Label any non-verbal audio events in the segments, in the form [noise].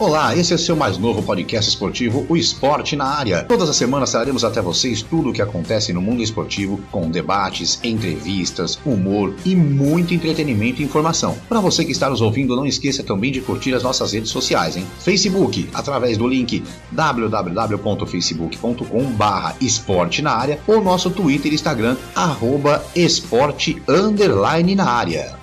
Olá, esse é o seu mais novo podcast esportivo, o Esporte na Área. Todas as semanas traremos até vocês tudo o que acontece no mundo esportivo, com debates, entrevistas, humor e muito entretenimento e informação. Para você que está nos ouvindo, não esqueça também de curtir as nossas redes sociais, hein? Facebook, através do link www.facebook.com/barra esporte na área ou nosso Twitter e Instagram, arroba esporte underline na área.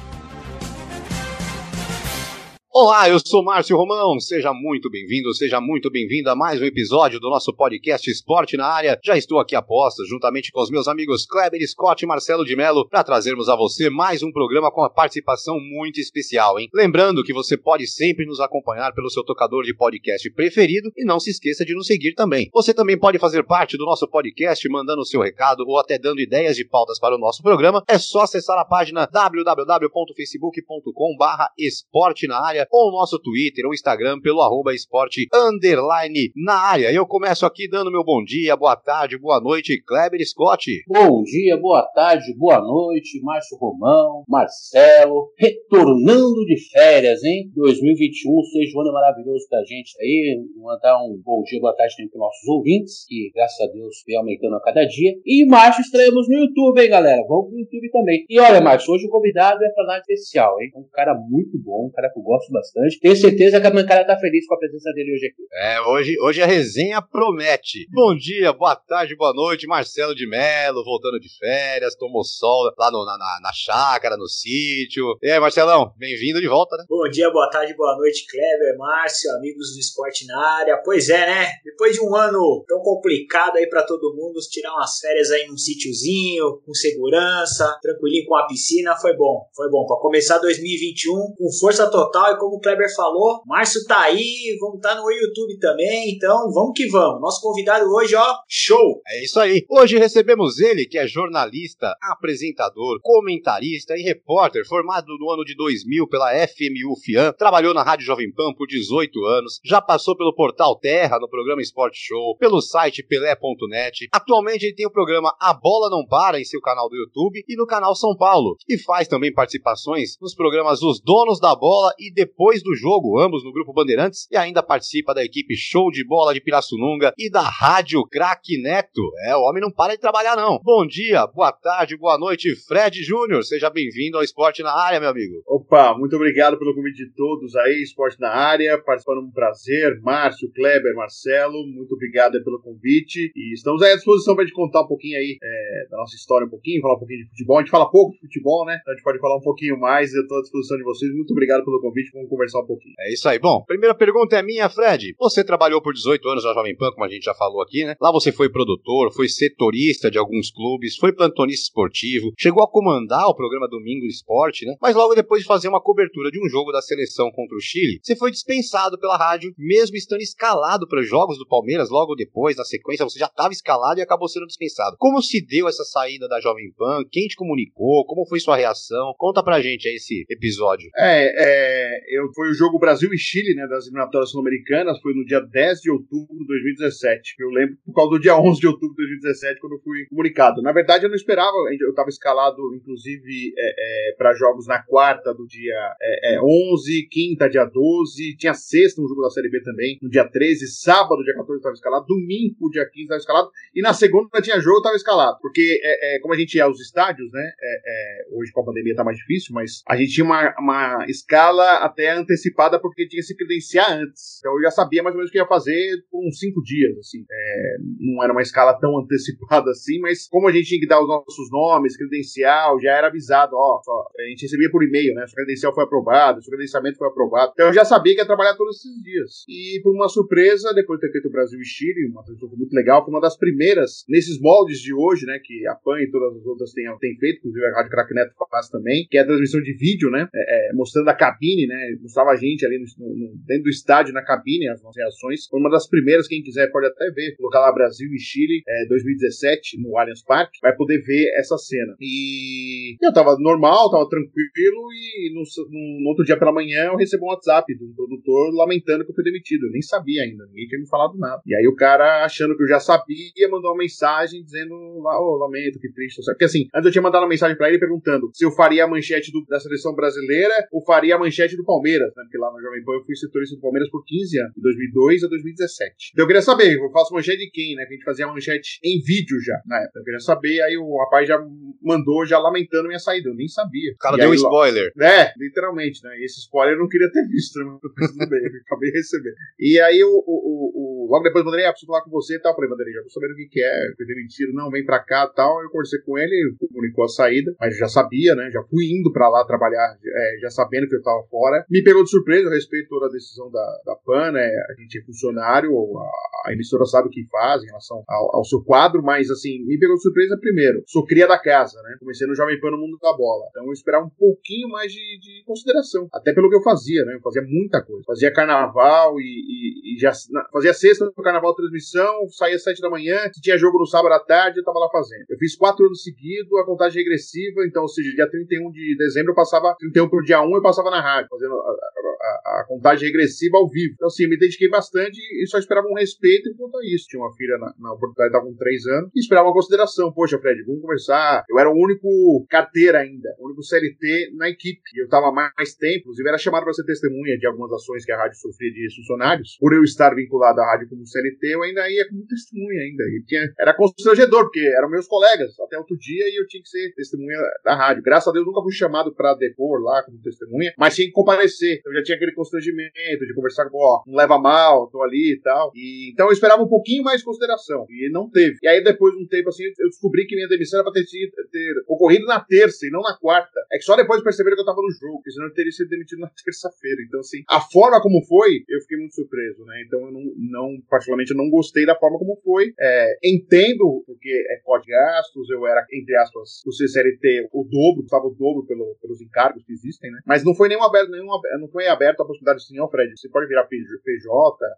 Olá, eu sou Márcio Romão. Seja muito bem-vindo, seja muito bem-vindo a mais um episódio do nosso podcast Esporte na Área. Já estou aqui a juntamente com os meus amigos Kleber Scott e Marcelo de Mello, para trazermos a você mais um programa com a participação muito especial, hein? Lembrando que você pode sempre nos acompanhar pelo seu tocador de podcast preferido e não se esqueça de nos seguir também. Você também pode fazer parte do nosso podcast mandando o seu recado ou até dando ideias de pautas para o nosso programa. É só acessar a página www.facebook.com/barra esporte na área ou o nosso Twitter ou Instagram pelo arroba esporte underline na área. Eu começo aqui dando meu bom dia, boa tarde, boa noite, Kleber Scott. Bom dia, boa tarde, boa noite, Márcio Romão, Marcelo, retornando de férias, hein? 2021 seja um ano maravilhoso pra gente aí. Mandar um bom dia, boa tarde também para nossos ouvintes, que graças a Deus vem aumentando a cada dia. E Márcio estreamos no YouTube, hein, galera? Vamos pro YouTube também. E olha, Márcio, hoje o convidado é pra nada especial, hein? Um cara muito bom, um cara que eu gosto bastante. Tenho certeza que a bancada tá feliz com a presença dele hoje aqui. É, hoje, hoje a resenha promete. Bom dia, boa tarde, boa noite, Marcelo de Mello, voltando de férias, tomou sol lá no, na, na, na chácara, no sítio. E aí, Marcelão, bem-vindo de volta, né? Bom dia, boa tarde, boa noite, Kleber, Márcio, amigos do esporte na área. Pois é, né? Depois de um ano tão complicado aí para todo mundo, tirar umas férias aí num sítiozinho, com segurança, tranquilinho com a piscina, foi bom. Foi bom. Para começar 2021 com força total e como o Kleber falou, Márcio tá aí, vamos estar tá no YouTube também, então vamos que vamos. Nosso convidado hoje, ó, show! É isso aí. Hoje recebemos ele, que é jornalista, apresentador, comentarista e repórter, formado no ano de 2000 pela FMU FIAM, trabalhou na Rádio Jovem Pan por 18 anos, já passou pelo portal Terra no programa Esporte Show, pelo site pelé.net. Atualmente ele tem o programa A Bola Não Para em seu canal do YouTube e no canal São Paulo, e faz também participações nos programas Os Donos da Bola e Depois do Jogo, ambos no Grupo Bandeirantes, e ainda participa da equipe Show de Bola de Pirassununga e da Rádio Crack Neto. É, o homem não para de trabalhar não. Bom dia, boa tarde, boa noite, Fred Júnior. Seja bem-vindo ao Esporte na Área, meu amigo. Opa, muito obrigado pelo convite de todos aí, Esporte na Área, participando um prazer. Márcio, Kleber, Marcelo, muito obrigado pelo convite. E estamos à disposição para te contar um pouquinho aí é, da nossa história, um pouquinho, falar um pouquinho de futebol. A gente fala pouco de futebol, né? Então a gente pode falar um pouquinho mais. Eu estou à disposição de vocês. Muito obrigado pelo convite. Vamos conversar um pouquinho. É isso aí. Bom, primeira pergunta é minha, Fred. Você trabalhou por 18 anos na Jovem Pan, como a gente já falou aqui, né? Lá você foi produtor, foi setorista de alguns clubes, foi plantonista esportivo, chegou a comandar o programa Domingo Esporte, né? Mas logo depois de fazer uma cobertura de um jogo da seleção contra o Chile, você foi dispensado pela rádio, mesmo estando escalado para os jogos do Palmeiras, logo depois, na sequência, você já estava escalado e acabou sendo dispensado. Como se deu essa saída da Jovem Pan? Quem te comunicou? Como foi sua reação? Conta pra gente aí esse episódio. É, é eu, foi o jogo Brasil e Chile, né, das eliminatórias sul-americanas, foi no dia 10 de outubro de 2017. Eu lembro por causa do dia 11 de outubro de 2017, quando eu fui comunicado. Na verdade, eu não esperava, eu estava escalado, inclusive, é, é, para jogos na quarta do dia é, 11, é, quinta, dia 12, tinha sexta, um jogo da Série B também, no dia 13, sábado, dia 14, estava escalado, domingo, dia 15, estava escalado, e na segunda tinha jogo, estava escalado. Porque, é, é, como a gente ia aos estádios, né, hoje com a pandemia tá mais difícil, mas a gente tinha uma, uma escala até antecipada porque tinha que se credenciar antes. Então eu já sabia mais ou menos o que ia fazer por uns cinco dias, assim. É, não era uma escala tão antecipada assim, mas como a gente tinha que dar os nossos nomes, credencial, já era avisado, ó, só, a gente recebia por e-mail, né? Sua credencial foi aprovado, seu credenciamento foi aprovado. Então eu já sabia que ia trabalhar todos esses dias. E por uma surpresa, depois de ter feito o Brasil e Chile, uma transmissão muito legal, foi uma das primeiras nesses moldes de hoje, né? Que a PAN e todas as outras têm, têm feito, inclusive a Rádio Crack Neto faz também, que é a transmissão de vídeo, né? É, é, mostrando a cabine, né? Mostrava a gente ali no, no, dentro do estádio, na cabine, as nossas reações. Foi uma das primeiras, quem quiser pode até ver, colocar lá Brasil e Chile é, 2017 no Allianz Parque, vai poder ver essa cena. E eu tava normal, tava tranquilo, e no, no, outro dia pela manhã eu recebi um WhatsApp de um produtor lamentando que eu fui demitido. Eu nem sabia ainda, ninguém tinha me falado nada. E aí o cara, achando que eu já sabia, mandou uma mensagem dizendo: oh, lamento, que triste. Porque assim, antes eu tinha mandado uma mensagem para ele perguntando se eu faria a manchete do, da seleção brasileira ou faria a manchete do Palmeiras Palmeiras, né? Porque lá no Jovem Pan eu fui setorista do Palmeiras por 15 anos, de 2002 a 2017. Então eu queria saber, eu faço manchete de quem, né? Que a gente fazia manchete em vídeo já, na época. Eu queria saber, aí o rapaz já mandou, já lamentando minha saída, eu nem sabia. O cara E deu um aí, spoiler. é, literalmente, né? E esse spoiler eu não queria ter visto, né? Mas tudo bem, eu acabei de receber. E aí, o, o, o, logo depois, Vanderlei, ah, preciso falar com você e tal. Eu Falei, Vanderlei, já tô sabendo o que, que é, foi demitido, não, vem pra cá e tal. Eu conversei com ele, ele comunicou a saída, mas já sabia, né? Já fui indo pra lá trabalhar, é, já sabendo que eu tava fora. Me pegou de surpresa, eu respeito toda a decisão da, da PAN, né? A gente é funcionário, a, a emissora sabe o que faz em relação ao, ao seu quadro, mas assim, me pegou de surpresa primeiro. Sou cria da casa, né? Comecei no Jovem Pan no mundo da bola. Então eu esperava um pouquinho mais de, de consideração. Até pelo que eu fazia, né? Eu fazia muita coisa. Fazia carnaval e, e- e já na- fazia sexta no carnaval transmissão, saía às sete da manhã, se tinha jogo no sábado à tarde, eu tava lá fazendo. Eu fiz quatro anos seguidos, a contagem regressiva, então, ou seja, dia 31 de dezembro eu passava, 31 pro dia 1 eu passava na rádio, fazendo a, a- a contagem regressiva ao vivo. Então, assim, eu me dediquei bastante e só esperava um respeito enquanto isso. Tinha uma filha na, na oportunidade, estava com três anos, e esperava uma consideração. Poxa, Fred, vamos conversar. Eu era o único carteira ainda, o único CLT na equipe. E eu estava mais tempo, inclusive era chamado para ser testemunha de algumas ações que a rádio sofria de funcionários. Por eu estar vinculado à rádio como CLT, eu ainda ia como testemunha ainda. E tinha, era constrangedor, porque eram meus colegas até outro dia e eu tinha que ser testemunha da rádio. Graças a Deus nunca fui chamado para depor lá como testemunha, mas tinha que comparecer. Então já tinha aquele constrangimento de conversar com, ó, não leva mal, tô ali e tal. E, então eu esperava um pouquinho mais de consideração. E não teve. E aí depois de um tempo assim, eu descobri que minha demissão era pra ter, sido- ter ocorrido na terça e não na quarta. É que só depois perceberam que eu tava no jogo, porque senão eu teria sido demitido na [laughs] terça-feira. Então, assim, a forma como foi, eu fiquei muito surpreso, né? Então eu não, não particularmente, eu não gostei da forma como foi. É, entendo, porque é de gastos, eu era, entre aspas, o CCLT o dobro, estava o dobro pelo- pelos encargos que existem, né? Mas não foi nenhum aberto, nenhum, abe- não foi aberto a possibilidade assim, ó, Fred, você pode virar PJ,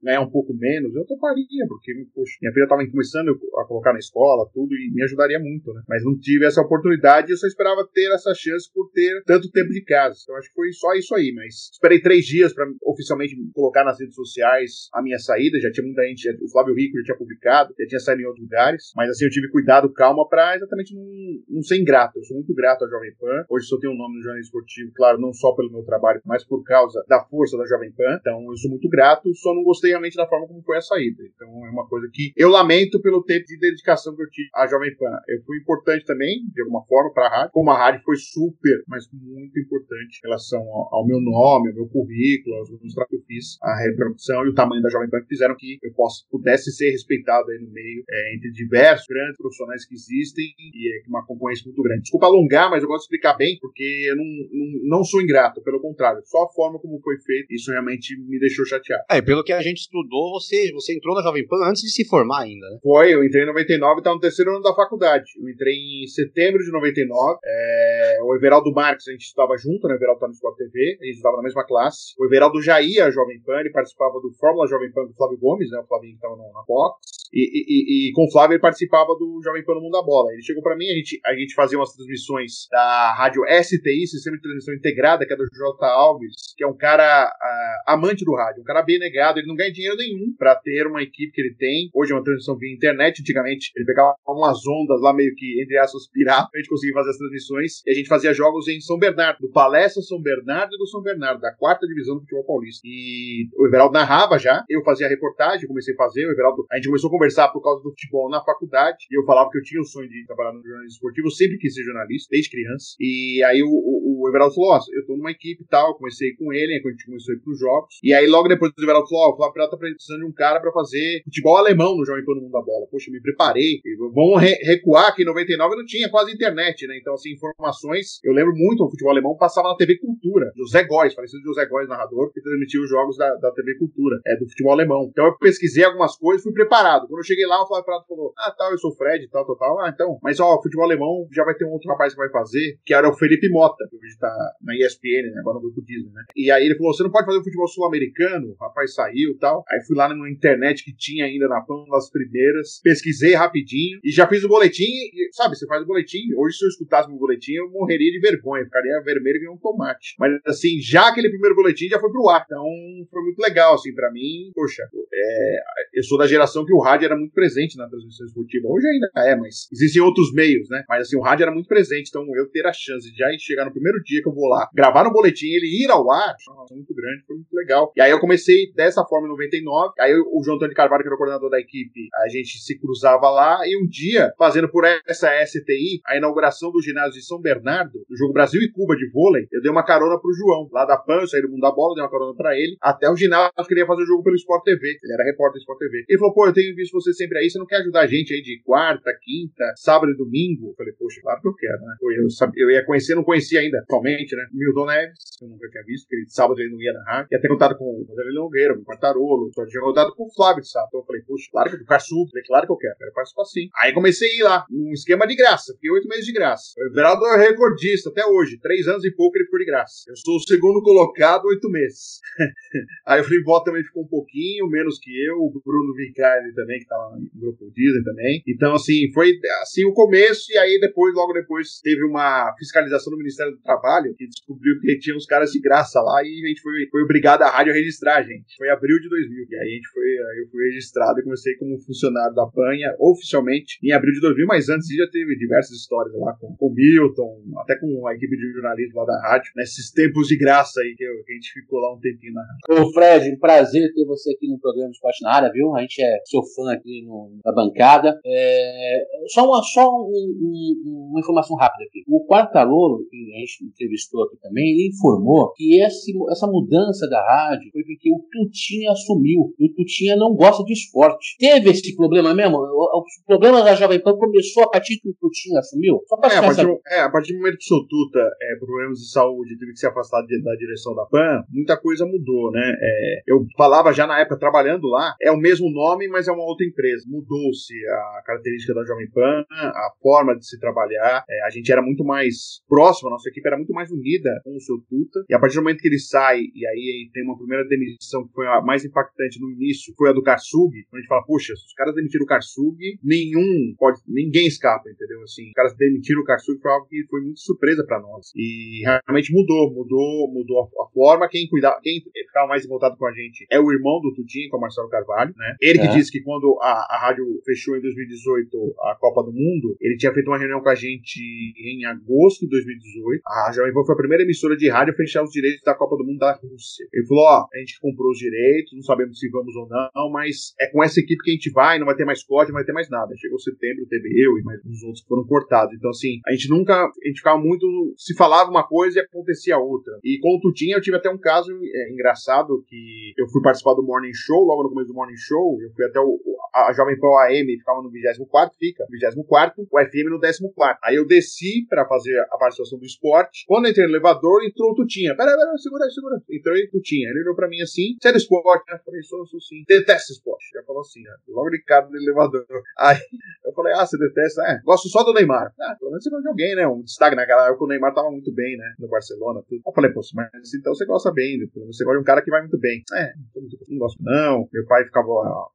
ganhar um pouco menos. Eu toparia, porque, poxa, minha filha estava começando a colocar na escola, tudo, e me ajudaria muito, né? Mas não tive essa oportunidade e eu só esperava ter essa chance por ter tanto tempo de casa. Então acho que foi só isso aí, mas esperei três dias para oficialmente colocar nas redes sociais a minha saída. Já tinha muita gente, o Flávio Rico já tinha publicado, já tinha saído em outros lugares, mas assim eu tive cuidado, calma, pra exatamente não, não ser ingrato. Eu sou muito grato à Jovem Pan. Hoje só tenho um nome no jornalismo esportivo, claro, não só pelo meu trabalho, mas por causa da força da Jovem Pan. Então eu sou muito grato, só não gostei realmente da forma como foi a saída. Então é uma coisa que eu lamento pelo tempo de dedicação que eu tive à Jovem Pan. Eu fui importante também, de alguma forma, para a rádio. Como a rádio foi super, mas muito importante em relação ao, meu nome, ao meu currículo, aos meus que eu fiz, a repercussão e o tamanho da Jovem Pan que fizeram que eu possa, pudesse ser respeitado aí no meio, é, entre diversos grandes profissionais que existem e é uma concorrência muito grande. Desculpa alongar, mas eu gosto de explicar bem, porque eu não, não, não sou ingrato, pelo contrário, só a forma como foi feito, isso realmente me deixou chateado. É, pelo que a gente estudou, você, você entrou na Jovem Pan antes de se formar ainda, né? Foi, eu entrei em 99 e estava no terceiro ano da faculdade. Eu entrei em setembro de 99. É, o Everaldo Marques, a gente estava junto, né? O Everaldo estava no Sport TV, a gente estava na mesma classe. O Everaldo já ia à Jovem Pan, ele participava do Fórmula Jovem Pan do Flávio Gomes, né? O Flavinho que estava na Fox. E, e- e- e com o Flávio ele participava do Jovem Pan no Mundo da Bola. Ele chegou para mim, a gente, a gente fazia umas transmissões da rádio STI, Sistema de Transmissão Integrada, que é do J. Alves, que é um cara ah, amante do rádio, um cara bem negado, ele não ganha dinheiro nenhum para ter uma equipe que ele tem. Hoje é uma transmissão via internet, antigamente ele pegava umas ondas lá meio que, entre aspas, pirata, pra gente conseguir fazer as transmissões, e a gente fazia jogos em São Bernardo, do Palestra São Bernardo e do São Bernardo, da quarta divisão do futebol paulista. E o Everaldo narrava já, eu fazia a reportagem, comecei a fazer, o Everaldo, a gente começou a conversar por causa do futebol na faculdade, e eu falava que eu tinha o sonho de trabalhar no jornalismo esportivo, eu sempre quis ser jornalista, desde criança, e aí o, o, o Everaldo falou, ó, eu tô numa equipe e tal, eu comecei com ele, aí quando a gente começou a ir pros jogos, e aí logo depois o Everaldo falou, ó, o Flávio Pirata tá precisando de um cara pra fazer futebol alemão no Jovem Pan do Mundo da Bola. Poxa, me preparei, vamos re- recuar que em 99 não tinha quase internet, né, então assim, informações, eu lembro muito, o futebol alemão passava na TV Cultura, José Góes, falecido José Góes, narrador, que transmitia os jogos da, da TV Cultura, é, do futebol alemão. Então eu pesquisei algumas coisas, fui preparado. Quando eu cheguei lá, o Flávio Prado falou, ah, tal, eu sou o Fred, tal, tal, tal. Ah, então, mas ó, futebol alemão já vai ter um outro rapaz que vai fazer, que era o Felipe Mota, que hoje tá na ESPN, né, agora no grupo Disney, né. E aí ele falou, você não pode fazer o futebol sul-americano? O rapaz saiu tal. Aí fui lá numa internet que tinha ainda na PAN, das primeiras, pesquisei rapidinho e já fiz o boletim, e, sabe, você faz o boletim, hoje se eu escutasse meu boletim, eu morreria de vergonha, ficaria vermelho que um tomate. Mas assim, já aquele primeiro boletim já foi pro ar, então foi muito legal, assim, pra mim, poxa, é, eu sou da geração que o rádio era muito presente na transmissão esportiva. Hoje ainda é, mas existem outros meios, né? Mas assim, o rádio era muito presente, então eu ter a chance de já chegar no primeiro dia que eu vou lá, gravar no boletim, ele ir ao ar, foi muito grande, foi muito legal. E aí eu comecei dessa forma em 99, aí o João Antônio Carvalho, que era o coordenador da equipe, a gente se cruzava lá, e um dia, fazendo por essa STI, a inauguração do ginásio de São Bernardo, do jogo Brasil e Cuba de vôlei, eu dei uma carona pro João, lá da PAN, eu saí do mundo da bola, dei uma carona pra ele, até o ginásio queria fazer o jogo pelo Sport TV, ele era repórter do Sport TV. Ele falou, pô, eu tenho visto você sempre aí, você não quer ajudar a gente aí de quarta, quinta, sábado e domingo? Eu falei, poxa, claro que eu quero, né? Eu, sabia, eu ia conhecer, não conhecia ainda, atualmente, né? Milton Neves, eu nunca tinha visto, porque sábado ele não ia na rádio. Ia ter contado com o Rodrigo Longueira, com o Quartarolo, só tinha contado com o Flávio de sábado. Então eu falei, poxa, claro que eu quero falei, claro que eu quero, quero participar sim. Aí comecei a ir lá, num esquema de graça, fiquei oito meses de graça. O Everaldo é recordista até hoje, três anos e pouco ele foi de graça. Eu sou o segundo colocado, oito meses. [laughs] aí o Flipbot também ficou um pouquinho menos que eu, o Bruno Vicari também, que tava no grupo Disney também. Então, assim, foi assim o começo, e aí depois, logo depois, teve uma fiscalização do Ministério do Trabalho, que descobriu que tinha uns caras de graça lá, e a gente foi, foi obrigado a rádio a registrar a gente. Foi abril de 2000. E aí a gente foi, eu fui registrado e comecei como funcionário da Panha, oficialmente, em abril de 2000, mas antes já teve diversas histórias lá com, o Milton, até com a equipe de jornalismo lá da rádio, nesses tempos de graça aí que, eu, que a gente ficou lá um tempinho na rádio. Ô Fred, um prazer ter você aqui no programa Esporte na área, viu? A gente é seu fã aqui no, na bancada. É, só uma, só um, um, uma informação rápida aqui. O Quartarolo, que a gente entrevistou aqui também, ele informou que esse, essa mudança da rádio foi porque o Tutinha assumiu. E o Tutinha não gosta de esporte. Teve esse problema mesmo? O, o problema da Jovem Pan começou a partir que o Tutinha assumiu? Só pra é, a partir, é, a partir do momento que o seu Tuta, é, problemas de saúde, teve que se afastar de, da direção da PAN, muita coisa mudou, né? É, eu falava já na época, trabalhando lá, é o mesmo nome, mas é uma outra empresa. Mudou-se a característica da Jovem Pan, a forma de se trabalhar. É, a gente era muito mais próximo, a nossa equipe era muito mais unida com o seu Tuta. E a partir do momento que ele sai, e aí tem uma primeira demissão que foi a mais impactante no início, foi a do Karsug, a gente fala, puxa, se os caras demitiram o Karsug, nenhum pode, ninguém escapa, entendeu? Assim, os caras demitiram o Karsug foi algo que foi muito surpresa para nós. E realmente mudou, mudou, mudou a, a forma. Quem cuidava, quem ficava mais voltado com a gente é o irmão do Tutinho, que é o Marcelo Carvalho, né? Ele que é. disse que quando a, a rádio fechou em 2018 a Copa do Mundo, ele tinha feito uma reunião com a gente em agosto de 2018. A Jovem Pan foi a primeira emissora de rádio a fechar os direitos da Copa do Mundo da Rússia. Ele falou: ó, a gente comprou os direitos, não sabemos se vamos ou não, mas é com essa equipe que a gente vai, não vai ter mais corte, não vai ter mais nada. Chegou setembro, teve eu e mais uns outros que foram cortados. Então, assim, a gente nunca, a gente ficava muito, se falava uma coisa e acontecia outra. E com o Tutinha eu tive até um caso é, engraçado que eu fui participar do Morning Show, logo no começo do Morning Show, eu fui até o, a Jovem Pan AM, ficava no 24 fica, no 24 o FM no 14 Aí eu desci para fazer a participação do esporte. Quando entrei no elevador, entrou o Tutinha. Peraí, peraí, segura aí, segura. Entrou o Tutinha. Ele olhou pra mim assim, do esporte, né? Eu falei, sou, sou sim. Detesto esporte. Já falou assim, né? Logo de cara no elevador. [laughs] Aí eu falei, ah, você detesta? É, gosto só do Neymar. Ah, pelo menos você gosta de alguém, né? Um destaque naquela época o Neymar tava muito bem, né? No Barcelona, tudo. Eu falei, pô, mas então você gosta bem, você gosta de um cara que vai muito bem. É, não, gosto não. Meu pai ficava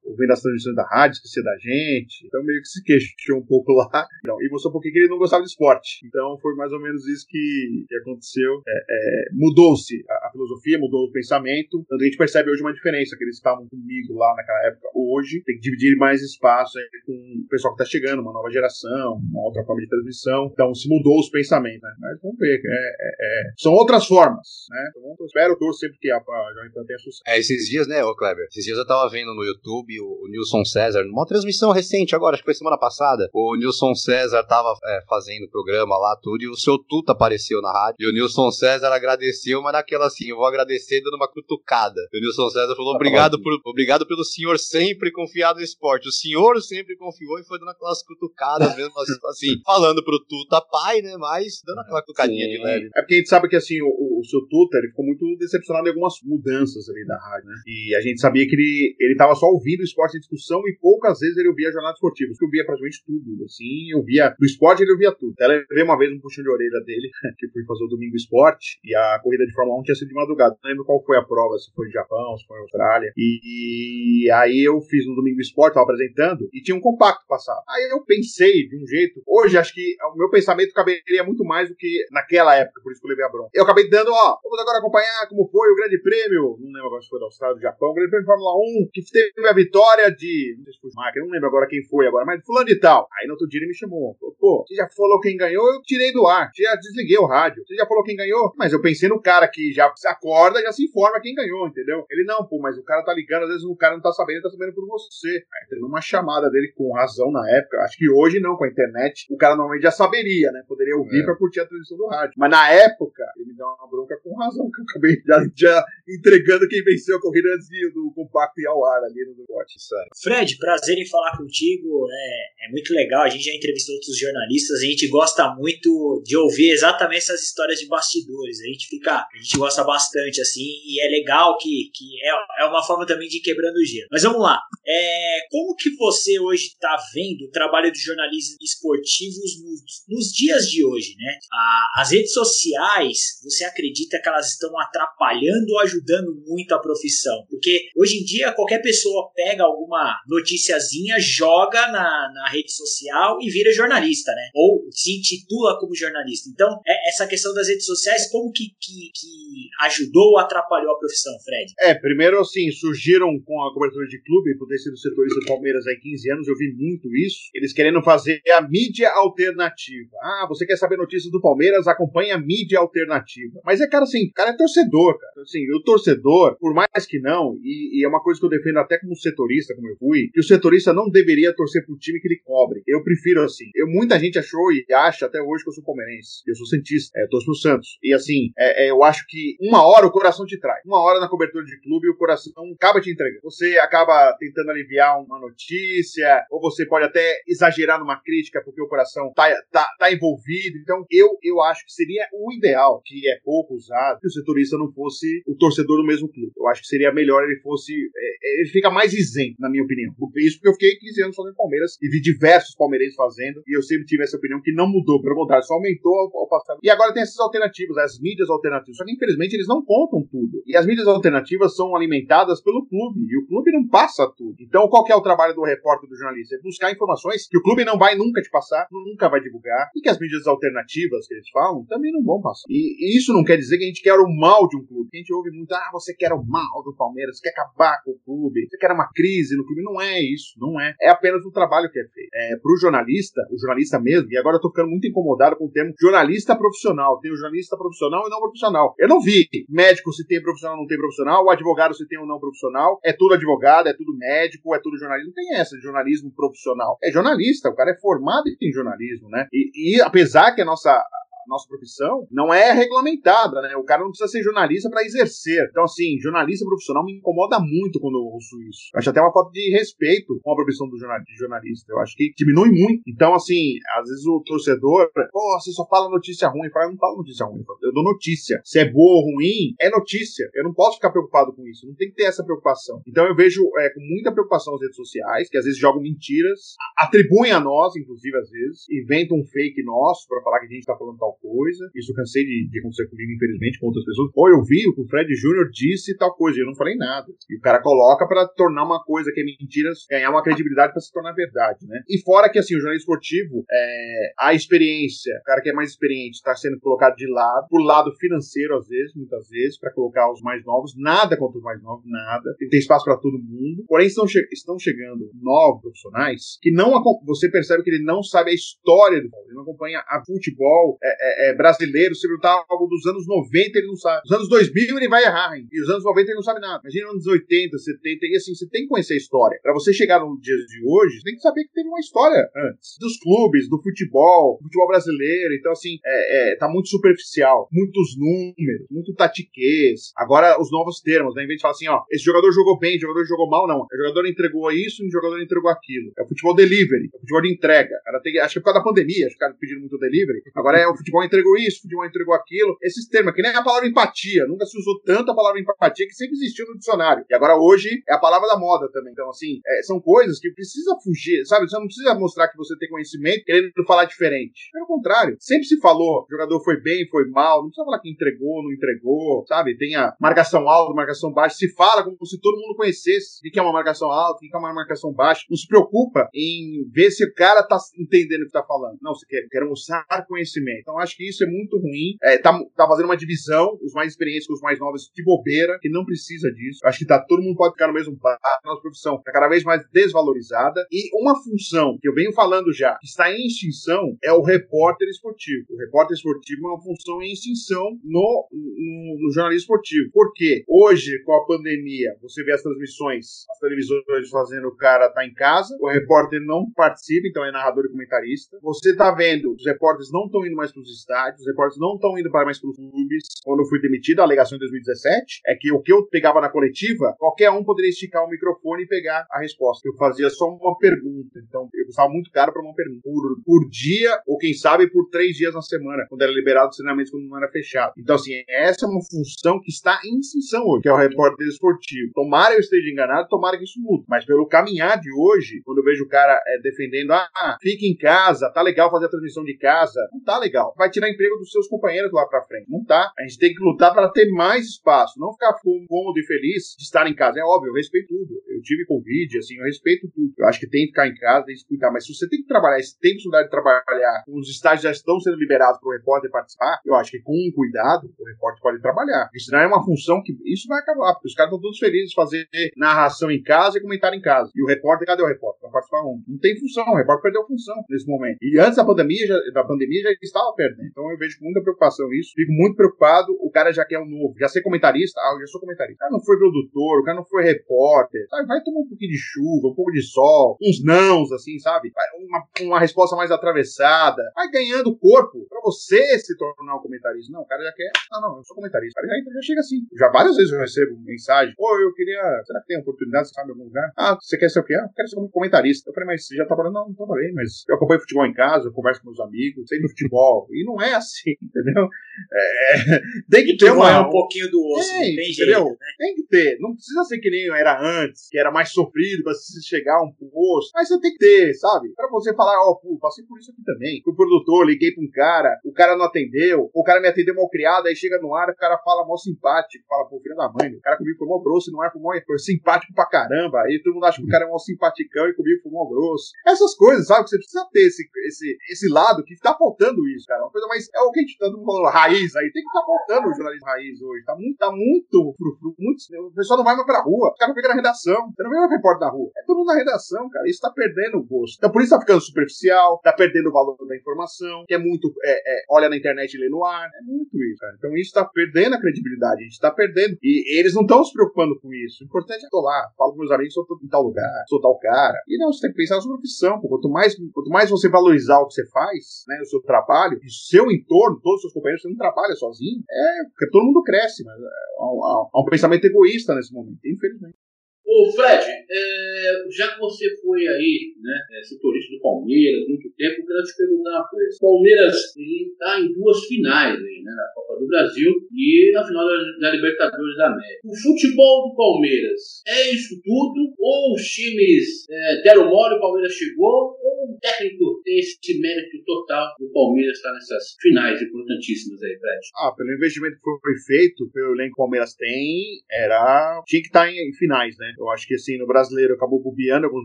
ouvindo as transmissões da rádio, esquecia da gente. Então meio que se queixou um pouco lá. [laughs] Não, e mostrou um pouquinho que ele não gostava de esporte. Então foi mais ou menos isso que, que aconteceu. É, é, Mudou-se a, filosofia, mudou o pensamento. Então a gente percebe hoje uma diferença, que eles estavam comigo lá naquela época. Hoje tem que dividir mais espaço com o pessoal que está chegando, uma nova geração, uma outra forma de transmissão. Então se mudou os pensamentos, né? Mas vamos ver. É, é, é são outras formas, né? Então, eu espero, torço sempre que a, a Jovem Pan tenha sucesso. É, esses dias, né, ô Kleber? Esses dias eu tava vendo no YouTube o, o Nilson César, numa transmissão recente agora, acho que foi semana passada, o Nilson César tava é, fazendo o programa lá, tudo, e o seu Tuta apareceu na rádio, e o Nilson César agradeceu, mas naquela assim, eu vou agradecer dando uma cutucada. O Nilson César falou, obrigado, por, obrigado pelo senhor sempre confiar no esporte. O senhor sempre confiou e foi dando aquelas cutucadas [laughs] mesmo, assim, falando pro Tuta pai, né, mas dando aquela cutucadinha de leve. É porque a gente sabe que, assim, o, o seu Tuta, ele ficou muito decepcionado em algumas mudanças ali da rádio, né, e a gente sabia que ele, ele só ouvindo o esporte em discussão e poucas vezes ele ouvia jornadas esportivas, que eu via praticamente tudo, assim, eu via, do esporte ele ouvia tudo. Até levei uma vez um puxão de orelha dele, [laughs] que fui fazer o Domingo Esporte, e a corrida de Fórmula 1 tinha sido de madrugada. Não lembro qual foi a prova, se foi no Japão, se foi na Austrália. E, e aí eu fiz no Domingo Esporte, tava apresentando, e tinha um compacto passado. Aí eu pensei de um jeito, hoje acho que o meu pensamento caberia muito mais do que naquela época, por isso que eu levei a bronca. Eu acabei dando ó, vamos agora acompanhar como foi o Grande Prêmio, não lembro agora se foi da Austrália ou do Japão, o Grande Prêmio de Fórmula 1, que teve a vitória de, não sei se foi Schumacher, não lembro agora quem foi agora, mas fulano de tal. Aí no outro dia ele me chamou, falou, pô, você já falou quem ganhou, eu tirei do ar, já desliguei o rádio. Você já falou quem ganhou? Mas eu pensei no cara que já se acorda, já se informa quem ganhou, entendeu? Ele, não, pô, mas o cara tá ligando, às vezes o cara não tá sabendo, ele tá sabendo por você. Aí teve uma chamada dele com razão na época, acho que hoje não, com a internet, o cara normalmente já saberia, né? Poderia ouvir é. pra curtir a transmissão do rádio. Mas na época, ele me deu uma bronca com razão, que eu acabei já, já entregando quem venceu a corrida antes do compacto ir ao ar ali no debate. Fred, prazer em falar contigo. É, é muito legal. A gente já entrevistou outros jornalistas. A gente gosta muito de ouvir exatamente essas histórias de bastidores. A gente fica, a gente gosta bastante assim e é legal que, que é, é uma forma também de ir quebrando o gelo. Mas vamos lá. É, como que você hoje está vendo o trabalho de jornalistas esportivos nos, nos dias de hoje, né? A, as redes sociais, você acredita que elas estão atrapalhando ou ajudando muito a profissão? Porque hoje em dia qualquer pessoa pega alguma noticiazinha, joga na, na rede social e vira jornalista, né? Ou se intitula como jornalista. Então, é, essa questão das redes sociais, como que, que, que ajudou ou atrapalhou a profissão, Fred? É, primeiro assim, surgiram com a cobertura de clube, por ter sido setorista do Palmeiras há 15 anos, eu vi muito isso. Eles querendo fazer a mídia alternativa. Ah, você quer saber notícias do Palmeiras? Acompanhe a mídia alternativa. Mas é, cara, assim, o cara é torcedor, cara. Assim, o torcedor, por mais que não, e, e, é uma coisa que eu defendo até como setorista, como eu fui, que o setorista não deveria torcer pro time que ele cobre. Eu prefiro assim. Eu, muita gente achou e acha até hoje que eu sou palmeirense. Eu sou cientista, é, torço pro Santos. E assim, é, é, eu acho que uma hora o coração te trai. Uma hora na cobertura de clube o coração acaba te entregando. Você acaba tentando aliviar uma notícia, ou você pode até exagerar numa crítica porque o coração tá, tá, tá envolvido. Então, eu, eu acho que seria o ideal, que é pouco usado, que o setorista não fosse o torcedor do mesmo clube. Eu acho que seria melhor ele fosse. É, é ele fica mais isento, na minha opinião. Isso porque eu fiquei 15 anos fazendo Palmeiras e vi diversos palmeirenses fazendo, e eu sempre tive essa opinião que não mudou, pelo contrário, só aumentou ao, passado. E agora tem essas alternativas, as mídias alternativas. Só que infelizmente eles não contam tudo. E as mídias alternativas são alimentadas pelo clube, e o clube não passa tudo. Então, qual é o trabalho do repórter, do jornalista? É buscar informações que o clube não vai nunca te passar, nunca vai divulgar, e que as mídias alternativas que eles falam também não vão passar. E, e isso não quer dizer que a gente quer o mal de um clube. A gente ouve muito, ah, você quer o mal do Palmeiras, você quer acabar com o clube, você quer uma crise no clube. Não é isso, não é. É apenas um trabalho que é feito. É, pro jornalista, o jornalista mesmo, e agora eu tô ficando muito incomodado com o termo jornalista profissional. Tem o jornalista profissional e não profissional. Eu não vi médico se tem profissional ou não tem profissional, o advogado se tem ou não profissional. É tudo advogado, é tudo médico, é tudo jornalismo. Não tem essa de jornalismo profissional. É jornalista, o cara é formado em jornalismo, né? E, e apesar que a nossa nossa profissão não é regulamentada, né? O cara não precisa ser jornalista para exercer. Então, assim, jornalista profissional me incomoda muito quando eu ouço isso. Eu acho até uma falta de respeito com a profissão do jornalista. Eu acho que diminui muito. Então, assim, às vezes o torcedor, pô, você só fala notícia ruim. Eu, falo, eu não falo notícia ruim, eu dou notícia. Se é boa ou ruim, é notícia. Eu não posso ficar preocupado com isso. Não tem que ter essa preocupação. Então, eu vejo é, com muita preocupação as redes sociais, que às vezes jogam mentiras, atribuem a nós, inclusive, às vezes, inventam um fake nosso para falar que a gente tá falando tal coisa. Isso eu cansei de, de, acontecer comigo, infelizmente, com outras pessoas. Ou eu vi o que o Fred Júnior disse tal coisa, e eu não falei nada. E o cara coloca para tornar uma coisa que é mentira, ganhar uma credibilidade para se tornar verdade, né? E fora que, assim, o jornalismo esportivo, é, a experiência, o cara que é mais experiente está sendo colocado de lado, por lado financeiro, às vezes, muitas vezes, para colocar os mais novos. Nada contra os mais novos, nada. Tem, tem espaço para todo mundo. Porém, estão, che estão chegando novos profissionais que não você percebe que ele não sabe a história do futebol, ele não acompanha a futebol, é, é, é, brasileiro, se perguntar algo dos anos 90, ele não sabe. Os anos 2000 ele vai errar, hein? e os anos 90 ele não sabe nada. Imagina os anos 80, 70, e assim, você tem que conhecer a história. Para você chegar no dia de hoje, você tem que saber que teve uma história antes. Dos clubes, do futebol, futebol brasileiro. Então, assim, é, é, tá muito superficial. Muitos números, muito tatiquês. Agora, os novos termos, né? Em vez de falar assim, ó, esse jogador jogou bem, jogador jogou mal, não. O jogador entregou isso o jogador entregou aquilo. É o futebol delivery, é o futebol de entrega. Tem, acho que é por causa da pandemia, acho que o cara pedindo muito delivery. Agora é o futebol entregou isso, futebol entregou aquilo. Esses termos, que nem a palavra empatia. Nunca se usou tanto a palavra empatia que sempre existiu no dicionário. E agora hoje é a palavra da moda também. Então, assim, é, são coisas que precisa fugir, sabe? Você não precisa mostrar que você tem conhecimento querendo falar diferente. Pelo contrário, sempre se falou, jogador foi bem, foi mal, não precisa falar que entregou, não entregou, sabe? Tem a marcação alta, marcação baixa. Se fala como se todo mundo conhecesse o que é uma marcação alta, o que é uma marcação baixa. Não se preocupa em ver se o cara tá entendendo o que tá falando. Não, você quer, quer mostrar conhecimento. Então, acho que isso é muito ruim. É, tá, tá fazendo uma divisão, os mais experientes com os mais novos, de bobeira, que não precisa disso. Acho que tá, todo mundo pode ficar no mesmo barco. A nossa profissão tá cada vez mais desvalorizada. E uma função que eu venho falando já, que está em extinção, é o repórter esportivo. O repórter esportivo é uma função em extinção no, no, no jornalismo esportivo. Por quê? Hoje, com a pandemia, você vê as transmissões, as televisões fazendo o cara tá em casa, o repórter não participa, então é narrador e comentarista. Você tá vendo, os repórteres não estão indo mais para os estádios, os repórteres não estão indo mais para os clubes. Quando eu fui demitido, a alegação em 2017 é que o que eu pegava na coletiva, qualquer um poderia esticar o microfone e pegar a resposta. Eu fazia só uma pergunta, então eu custava muito caro para uma pergunta. Por, por dia, ou quem sabe por três dias na semana, quando era liberado os treinamentos, quando não era fechado. Então, assim, essa é uma função que está em extinção hoje, que é o repórter esportivo. Tomara eu esteja enganado, tomara que isso mude. Mas pelo caminhar de hoje, quando eu vejo o cara é, defendendo, ah, fica em casa, tá legal fazer a transmissão de casa, não tá legal. Vai tirar emprego dos seus companheiros lá pra frente. Não tá. A gente tem que lutar para ter mais espaço, não ficar cômodo e feliz de estar em casa. É óbvio, eu respeito tudo. Eu tive Covid, assim, eu respeito tudo. Eu acho que tem que ficar em casa, tem que cuidar. Mas se você tem que trabalhar, se tem possibilidade de trabalhar, os estágios já estão sendo liberados para o repórter participar, eu acho que com cuidado, o repórter pode trabalhar. Isso não é uma função que. Isso vai acabar, porque os caras estão todos felizes de fazer narração em casa e comentário em casa. E o repórter, cadê o repórter? Participar onde? Não tem função, o repórter perdeu função nesse momento. E antes da pandemia, já, da pandemia já estava perdendo. Então eu vejo com muita preocupação isso. Fico muito preocupado. O cara já quer um novo, já ser comentarista. Ah, eu já sou comentarista. O cara não foi produtor, o cara não foi repórter. Sabe? Vai tomar um pouquinho de chuva, um pouco de sol, uns nãos, assim, sabe? Uma, uma resposta mais atravessada. Vai ganhando corpo pra você se tornar um comentarista. Não, o cara já quer. Ah, não, eu sou comentarista. O cara já, já chega assim. Já várias vezes eu recebo mensagem. Pô, eu queria. Será que tem oportunidade, você sabe, algum lugar? Ah, você quer ser o quê? Ah, quero ser um comentarista. Eu falei, mas você já tá trabalhando? Não, não trabalhei, mas eu acompanho futebol em casa, eu converso com meus amigos, sei do futebol. E não é assim, [laughs] entendeu? É, tem que ter uma. um pouquinho do osso, tem, tem entendeu? jeito, né? Tem que ter. Não precisa ser que nem era antes, que era mais sofrido pra você chegar um posto. Mas você tem que ter, sabe? Pra você falar, ó, oh, passei por isso aqui também. Fui produtor, liguei pra um cara, o cara não atendeu, o cara me atendeu mal criado, aí chega no ar, o cara fala mó simpático, fala, pô, filho da mãe, o cara comigo foi mó grosso, no ar foi mó foi simpático pra caramba. Aí todo mundo acha que o cara é mó simpaticão e comigo mó grosso. Essas coisas, sabe? Que você precisa ter esse, esse, esse lado que tá faltando isso, cara. Uma coisa mais. É o que a gente tá falando, raiz aí. Tem que tá faltando o jornalismo raiz hoje. Tá muito, tá muito muito. O pessoal não vai mais pra rua. O cara não fica na redação. Você não vê o repórter na rua. É todo mundo na redação, cara. Isso tá perdendo o gosto. Então por isso tá ficando superficial, tá perdendo o valor da informação, que é muito. É, é, olha na internet e lê no ar. É muito isso, cara. Então isso tá perdendo a credibilidade. A gente tá perdendo. E eles não estão se preocupando com isso. O importante é tô lá, falo com meus amigos, sou em tal lugar, sou tal cara. E não, você tem que pensar na sua profissão. Pô. Quanto mais, quanto mais você valorizar o que você faz, né, o seu trabalho, e o seu entorno, todos os seus companheiros, você não trabalha sozinho, é porque todo mundo cresce, mas é um, é um pensamento egoísta nesse momento, infelizmente. Ô Fred, é, já que você foi aí, né, é, setorista do Palmeiras muito tempo, eu quero te perguntar uma coisa. O Palmeiras está em duas finais aí, né, na Copa do Brasil e na final da, da, Libertadores da América. O futebol do Palmeiras é isso tudo? Ou os times é, deram mole, o Palmeiras chegou? Ou o técnico tem esse mérito total do Palmeiras estar nessas finais importantíssimas aí, Fred? Ah, pelo investimento que foi feito, pelo elenco que o Palmeiras tem, era tinha que estar em, em finais, né? Eu acho que assim, no brasileiro acabou bobeando em alguns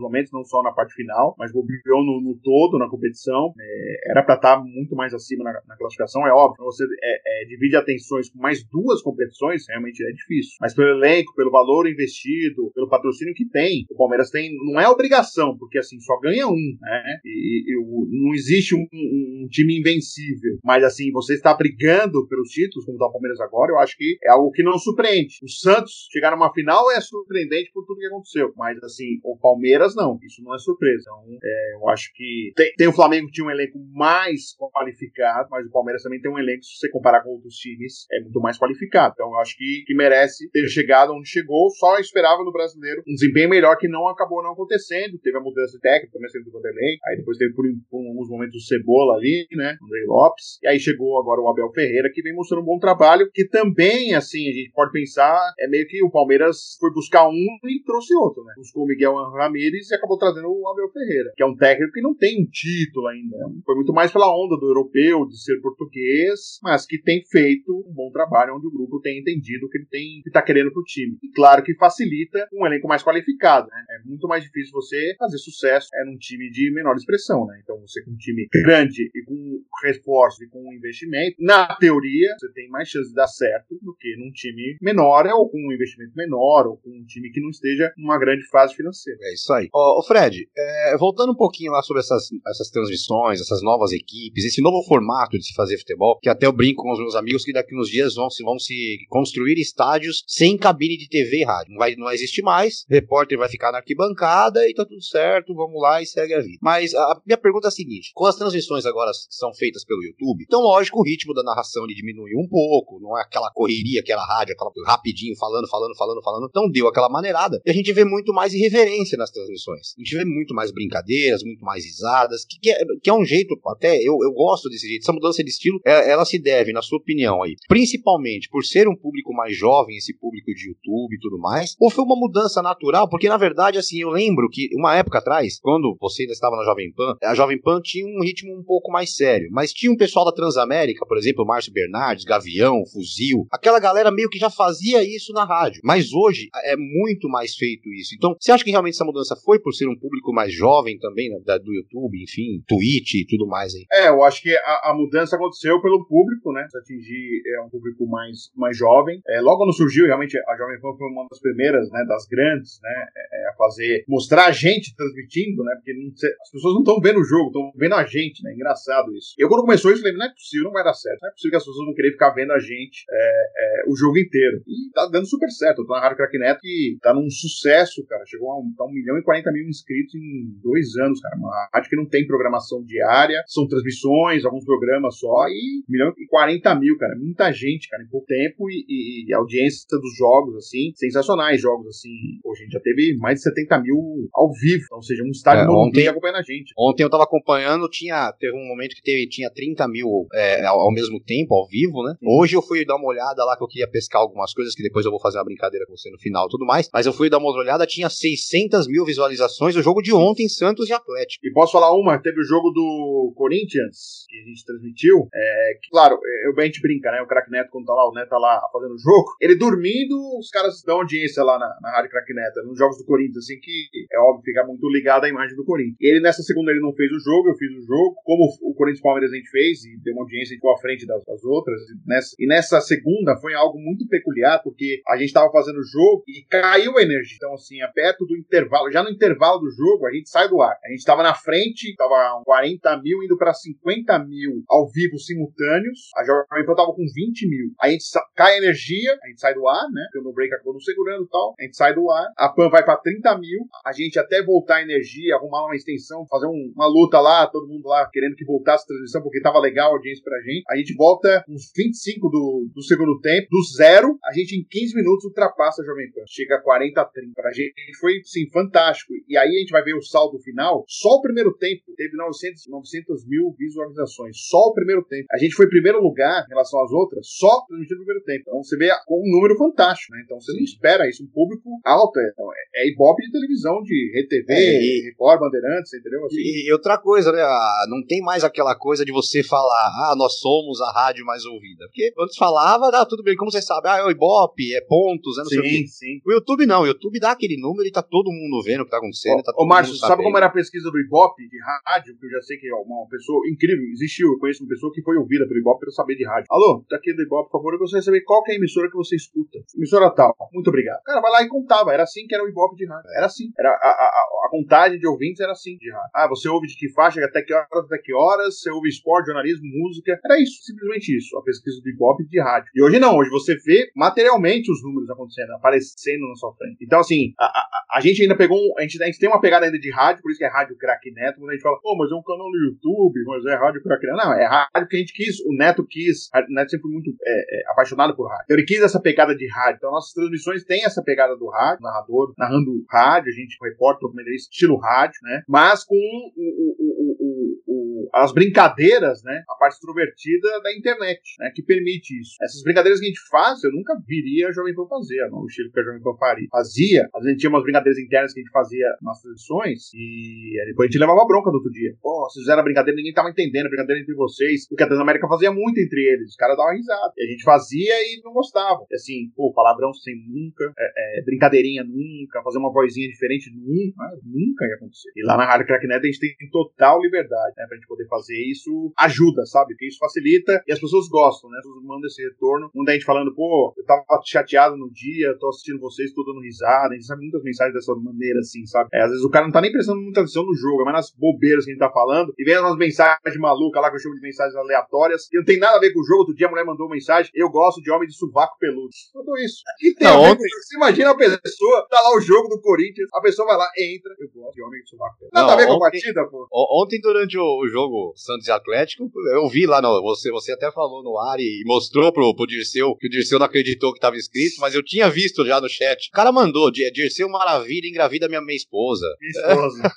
momentos, não só na parte final, mas bobeou no, no todo na competição. É, era para estar tá muito mais acima na, na, classificação, é óbvio. Você é, é, divide atenções com mais duas competições, realmente é difícil. Mas pelo elenco, pelo valor investido, pelo patrocínio que tem, o Palmeiras tem, não é obrigação, porque assim, só ganha um, né? E, e não existe um, um, um, time invencível. Mas assim, você está brigando pelos títulos, como está o Palmeiras agora, eu acho que é algo que não surpreende. O Santos chegar numa final é surpreendente por tudo que aconteceu. Mas, assim, o Palmeiras não. Isso não é surpresa. Então, é, eu acho que tem, tem, o Flamengo que tinha um elenco mais qualificado, mas o Palmeiras também tem um elenco, se você comparar com outros times, é muito mais qualificado. Então, eu acho que, que merece ter chegado onde chegou. Só esperava no brasileiro um desempenho melhor que não acabou não acontecendo. Teve a mudança de técnico, também sendo do Vanderlei. Aí depois teve por, por alguns momentos o Cebola ali, né? Andrei Lopes. E aí chegou agora o Abel Ferreira, que vem mostrando um bom trabalho, que também, assim, a gente pode pensar, é meio que o Palmeiras foi buscar um e trouxe outro, né? Buscou o Miguel Ramírez e acabou trazendo o Abel Ferreira, que é um técnico que não tem um título ainda. Foi muito mais pela onda do europeu, de ser português, mas que tem feito um bom trabalho, onde o grupo tem entendido o que ele tem que tá querendo pro time. E claro que facilita um elenco mais qualificado, né? É é muito mais difícil você fazer sucesso é num time de menor expressão, né? Então você com um time grande e com reforço e com investimento, na teoria, você tem mais chance de dar certo do que num time menor ou com um investimento menor ou com um time que não esteja numa grande fase financeira. É isso aí. Ô, ô Fred, é, voltando um pouquinho lá sobre essas, essas transmissões, essas novas equipes, esse novo formato de se fazer futebol, que até eu brinco com os meus amigos que daqui uns dias vão se, vão se construir estádios sem cabine de TV e rádio. Não vai, não vai existir mais, o repórter vai ficar na arquibancada e tá tudo certo, vamos lá e segue a vida. Mas a minha pergunta é a seguinte: com as transmissões agora são feitas pelo YouTube, então lógico o ritmo da narração ele diminuiu um pouco, não é aquela correria que era rádio, aquela rapidinho falando, falando, falando, falando. Então deu aquela maneirada e a gente vê muito mais irreverência nas transmissões. A gente vê muito mais brincadeiras, muito mais risadas, que, que, é, que é um jeito, até eu, eu gosto desse jeito. Essa mudança de estilo, é, ela se deve, na sua opinião aí, principalmente por ser um público mais jovem, esse público de YouTube e tudo mais, ou foi uma mudança natural? Porque na verdade, assim, eu lembro que uma época atrás, quando você ainda estava na Jovem Pan, a Jovem Pan tinha um ritmo um pouco mais sério, mas tinha um pessoal da Transamérica, por exemplo, Márcio Bernardes, Gavião, Fuzil, aquela galera meio que já fazia isso na rádio. Mas hoje é muito mais feito isso. Então, você acha que realmente essa mudança foi por ser um público mais jovem também, né, do YouTube, enfim, Twitch e tudo mais aí? É, eu acho que a, a mudança aconteceu pelo público, né? Atingir é, um público mais, mais jovem. É, logo quando surgiu, realmente, a Jovem Pan foi uma das primeiras, né, das grandes, né, é, a fazer, mostrar a gente transmitindo, né? Porque não, as pessoas não estão vendo o jogo, estão vendo a gente, né? Engraçado isso. Eu, quando começou isso, falei, não é possível, não vai dar certo. Não é possível que as pessoas vão querer ficar vendo a gente é, é, o jogo inteiro. E tá dando super certo. Eu tô na Rádio Crack Neto que tá num sucesso, cara. Chegou a um, tá um milhão e quarenta mil inscritos em dois anos, cara. Uma rádio que não tem programação diária, são transmissões, alguns programas só, e um milhão e quarenta mil, cara. Muita gente, cara, em pouco tempo, e, e, a audiência dos jogos, assim, sensacionais jogos, assim. Hoje a gente já teve mais de 70 mil ao vivo, então, ou seja, um estádio é, ontem acompanhando a gente. Ontem eu tava acompanhando, tinha, teve um momento que teve, tinha 30 mil é, ao, ao, mesmo tempo, ao vivo, né? Sim. Hoje eu fui dar uma olhada lá que eu queria pescar algumas coisas, que depois eu vou fazer uma brincadeira com você no final e tudo mais, mas eu fui dar uma olhada, tinha 600 mil visualizações o jogo de ontem, Santos e Atlético. E posso falar uma? Teve o jogo do Corinthians, que a gente transmitiu, é, que, claro, eu, a gente brinca, né? O Crack Neto, quando tá lá, o Neto tá lá fazendo o jogo, ele dormindo, os caras dão audiência lá na, na Rádio Crack Neto, nos jogos do Corinthians, assim, que é óbvio, fica muito ligado à imagem do Corinthians. E ele, nessa segunda, ele não fez o jogo, eu fiz o jogo, como o Corinthians Palmeiras a gente fez, e deu uma audiência ficou à frente das, das outras. E nessa, e nessa segunda foi algo muito peculiar, porque a gente tava fazendo o jogo e caiu a energia. Então, assim, é perto do intervalo, já no intervalo do jogo, a gente sai do ar. A gente tava na frente, tava 40 mil indo para 50 mil ao vivo simultâneos. A Jovem Pan tava com 20 mil. A gente cai a energia, a gente sai do ar, né? Porque o break acabou não segurando e tal. A gente sai do ar. A Pan vai para 30 mil. A gente até voltar a energia, arrumar uma extensão, fazer um, uma luta lá, todo mundo lá querendo que voltasse a transmissão, porque tava legal a audiência pra gente. A gente volta uns 25 do, do segundo tempo, do zero, a gente em 15 minutos ultrapassa a Jovem Pan. Chega a 40 a 30. Pra gente foi, sim, fantástico. E aí a gente vai ver o saldo final. Só o primeiro tempo teve 900, 900 mil visualizações. Só o primeiro tempo. A gente foi em primeiro lugar em relação às outras, só transmitindo no primeiro tempo. Então você vê um número fantástico, né? Então você não espera isso. Um público alto. É, é, é ibope de televisão, de RTV, é, e, Record, Bandeirantes, entendeu? Assim. E, e, outra coisa, né? Não tem mais aquela coisa de você falar, ah, nós somos a rádio mais ouvida. Porque antes falava, ah, tudo bem, como você sabe, ah, é o Ibope, é pontos, é não sim, sei o quê. Sim. O YouTube não, o YouTube dá aquele número e tá todo mundo vendo o que tá acontecendo. Ô, tá ô Márcio, sabe como era a pesquisa do Ibope de rádio? Que eu já sei que é uma pessoa incrível, existiu, eu conheço uma pessoa que foi ouvida pelo Ibope para saber de rádio. Alô, daqui do Ibope, por favor, eu gostaria de saber qual é a emissora que você escuta. Emissora tal. Muito obrigado. Cara, vai lá e contava, era assim que era o Ibope de rádio. Era assim. Era a, a, a contagem de ouvintes era assim de rádio. Ah, você ouve de que faixa, até que horas, até que horas, você ouve esporte, jornalismo, música. Era isso, simplesmente isso, a pesquisa do Ibope de rádio. E hoje não, hoje você vê materialmente os números acontecendo, aparecendo na sua frente. Então, assim, a, a, a gente ainda pegou um, a gente, a gente tem uma pegada ainda de rádio, por isso que é Rádio Crack Neto, quando a gente fala, pô, mas é um canal no YouTube, mas é Rádio Crack Neto. Não, é rádio que a gente quis, o Neto quis, o Neto sempre muito é, é, apaixonado por rádio. Então ele quis essa pegada de rádio. Então nossas transmissões têm essa pegada do rádio, narrador narrando rádio, a gente repórter, documentarista, estilo rádio, né? Mas com o, o, o, as brincadeiras, né? A parte extrovertida da internet, né? Que permite isso. Essas brincadeiras que a gente faz, eu nunca viria a Jovem Pan fazer, não o estilo que a Jovem Pan faria. Fazia, a gente tinha umas brincadeiras internas que a gente fazia nas transmissões e depois a gente levava bronca no outro dia. Pô, vocês fizeram a brincadeira, ninguém tava entendendo a brincadeira entre vocês. Porque a Transamérica fazia muito entre eles. Os caras davam risada. E a gente fazia e não gostava. E assim, pô, palavrão sem nunca, é, é, brincadeirinha nunca, fazer uma vozinha diferente nunca, nunca ia acontecer. E lá na Rádio Cracknet a gente tem total liberdade, né, pra gente poder fazer isso. Ajuda, sabe? Porque isso facilita e as pessoas gostam, né? As pessoas mandam esse retorno. Muita gente falando, pô, eu tava chateado no dia, tô assistindo vocês, tô dando risada. A gente sabe muitas mensagens dessa maneira, assim, sabe? É, às vezes o cara não tá nem prestando muita atenção no jogo, é mas nas bobeiras que a gente tá falando. E vem umas mensagens malucas lá que eu chamo de mensagens aleatórias, que não tem nada a ver com o jogo. Outro dia a mulher mandou uma mensagem: Eu gosto de homem de sovaco peludo. Mandou isso. E tem não, ontem... Você imagina a pessoa, tá lá o jogo do Corinthians, a pessoa vai lá, entra. Eu gosto de homem de sovaco peludo. Nada não, a ver com a partida, pô. Ontem, durante o, jogo Santos e Atlético, eu vi lá, no, você, você até falou no ar e mostrou pro, pro Dirceu que o Dirceu não acreditou que tava escrito, mas eu tinha visto já no chat. O cara mandou: Dirceu Maravilha engravida minha, minha esposa. Minha esposa.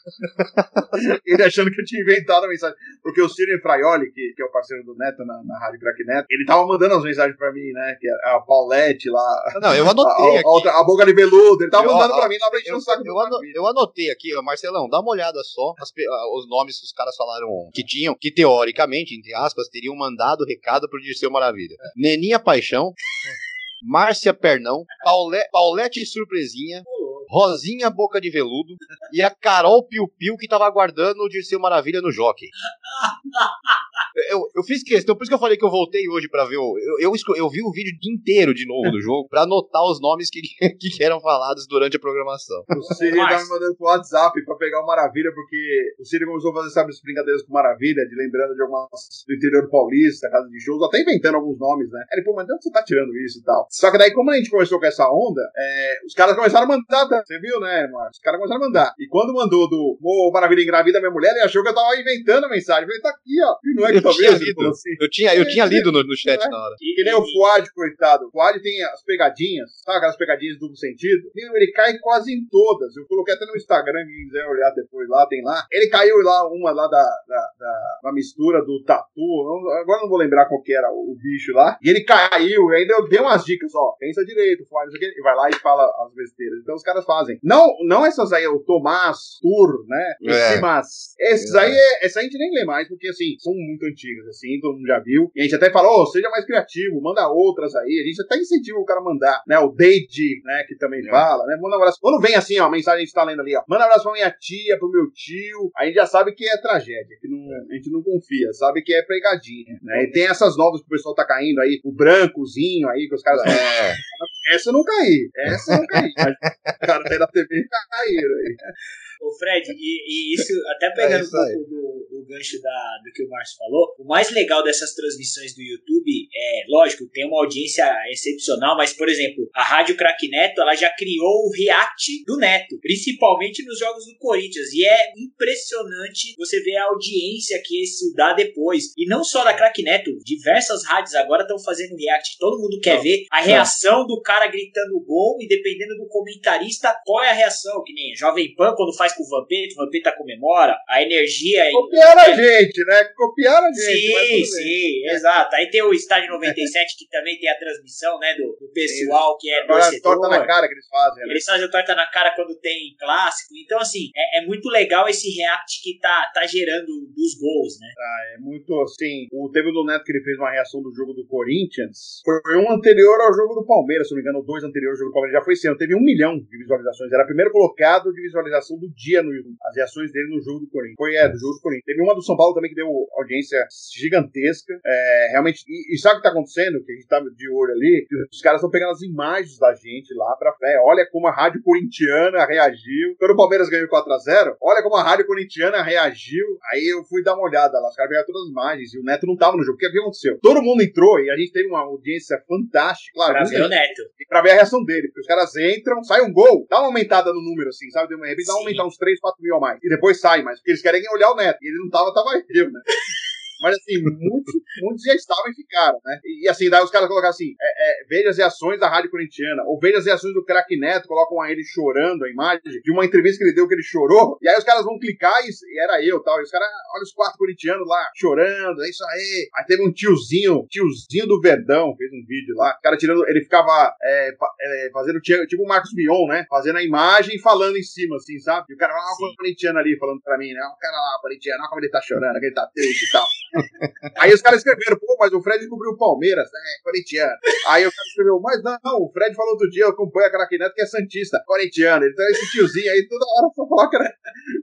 [laughs] Ele achando que eu tinha inventado a mensagem. Porque o Ciro Fraioli, que, que é o parceiro do Neto na, na Rádio Crack Neto, ele tava mandando as mensagens pra mim, né? Que é a Paulette lá. Não, eu anotei. A, a, a, a boca de veludo, ele tava eu, mandando pra mim lá pra encher o saco eu, eu, eu anotei aqui, Marcelão, dá uma olhada só as, os nomes que os caras falaram que tinham, que teoricamente, entre aspas, teriam mandado recado pro Dirceu Maravilha. É. Neninha Paixão. Márcia Pernão, Paulette, Surpresinha, Rosinha Boca de Veludo e a Carol Piu Piu que tava aguardando o Dirceu Maravilha no Jockey. [laughs] Eu, eu fiz questão, por isso que eu falei que eu voltei hoje para ver o. Eu, eu, eu, vi o vídeo inteiro de novo do jogo para anotar os nomes que, [laughs] que eram falados durante a programação. O Siri tá me mandando pro WhatsApp pra pegar o Maravilha, porque o Siri começou a fazer, sabe, as brincadeiras com Maravilha, de lembrando de algumas do interior paulista, casa de shows, até inventando alguns nomes, né? Ele, pô, mas de onde você tá tirando isso e tal? Só que daí, como a gente começou com essa onda, é, os caras começaram a mandar? Você viu, né, Márcio? Os caras começaram a mandar. E quando mandou do Ô, Maravilha engravida minha mulher, ele achou que eu tava inventando a mensagem. Eu falei, tá aqui, ó. E não é que eu tinha lido. Assim. Eu tinha, eu tinha lido no, no chat é. na hora. Que nem o Fuad, coitado. O Fuad tem as pegadinhas, sabe aquelas pegadinhas duplo sentido? Ele cai quase em todas. Eu coloquei até no Instagram, quem quiser olhar depois lá, tem lá. Ele caiu lá, uma lá da, da, da, da mistura do tatu. Agora não vou lembrar qual que era o, o bicho lá. E ele caiu, e ainda eu dei umas dicas, ó. Pensa direito, Fuad, e vai lá e fala as besteiras. Então os caras fazem. Não, não essas aí, o Tomás, Tur, né? É. Mas esses é. aí, essa a gente nem lê mais, porque assim, são muito antigas, assim, todo mundo já viu. E a gente até falou, oh, seja mais criativo, manda outras aí. A gente até incentiva o cara a mandar, né? O Dade, né? Que também é. fala, né? Manda um abraço. Quando vem assim, ó, a mensagem a gente tá lendo ali, ó. Manda um abraço pra minha tia, pro meu tio. A gente já sabe que é tragédia, que não, a gente não confia, sabe que é pegadinha, né? E tem essas novas que o pessoal tá caindo aí, o brancozinho aí, que os caras. É. [laughs] Essa eu não caí. Essa eu não caí. Mas o cara da TV caíram aí. Ô Fred, e, e isso, até pegando é isso um pouco do, do, gancho da, do que o Márcio falou, o mais legal dessas transmissões do YouTube é, lógico, tem uma audiência excepcional, mas, por exemplo, a Rádio Crack Neto, ela já criou o react do Neto, principalmente nos jogos do Corinthians, e é impressionante você ver a audiência que isso dá depois. E não só da Crack Neto, diversas rádios agora estão fazendo react, todo mundo quer não, ver a reação do cara gritando gol, e dependendo do comentarista, qual é a reação, que nem Jovem Pan, quando faz com o Vampeta, o Vampeta comemora, a energia. Copiaram a gente, né? Copiaram a gente. Sim, sim, exato. Aí tem o Estádio 97, que também tem a transmissão, né, do, do pessoal que é Agora, torcedor. torta na cara que eles fazem. Né? Eles fazem torta na cara quando tem clássico. Então, assim, é, é, muito legal esse react que tá, tá gerando dos gols, né? Ah, é muito, assim, o, teve do Neto que ele fez uma reação do jogo do Corinthians, foi um anterior ao jogo do Palmeiras, se não me engano, dois anteriores ao jogo do Palmeiras, já foi esse ano, teve um milhão de visualizações, era o primeiro colocado de visualização do dia no as reações dele no jogo do Corinthians. Foi, é, do jogo do Corinthians. Teve uma do São Paulo também que deu audiência gigantesca, é, realmente, e, e sabe o que tá acontecendo? Que a gente tá de olho ali, os caras estão pegando as imagens da gente lá pra fé, olha como a rádio corintiana reagiu, quando o Palmeiras ganhou 4x0, olha como a rádio corintiana reagiu, aí eu fui dar uma olhada lá, os caras pegaram todas as imagens, e o Neto não tava no jogo, o que aconteceu? Todo mundo entrou, e a gente teve uma audiência fantástica, claro, pra ver o Neto. E pra ver a reação dele, porque os caras entram, sai um gol, dá uma aumentada no número, assim, sabe? De repente dá uma aumentar uns 3, 4 mil a mais. E depois sai, mas porque eles querem olhar o Neto. E ele não tava, tava eu, né? Mas assim, muitos, muitos já estavam e ficaram, né? E, e assim, daí os caras colocaram assim: é, é, veja as reações da Rádio Corintiana, ou veja as reações do craque Neto, colocam ele chorando a imagem de uma entrevista que ele deu que ele chorou, e aí os caras vão clicar e, e era eu tal. E os caras, olha os quatro corintianos lá chorando, é isso aí. Aí teve um tiozinho, tiozinho do Verdão, fez um vídeo lá, o cara tirando, ele ficava é, é, fazendo tipo o Marcos Mion, né? Fazendo a imagem e falando em cima, assim, sabe? E o cara lá, o corintiano ali falando pra mim, né? O cara lá, o corintiano, olha como ele tá chorando, que ele tá triste e tal. Aí os caras escreveram, pô, mas o Fred cobriu o Palmeiras, né? Corintiano. Aí o cara escreveu, mas não, o Fred falou outro dia, eu acompanho a Craque Neto, que é Santista, corintiano. Então esse tiozinho aí toda hora só coloca, né?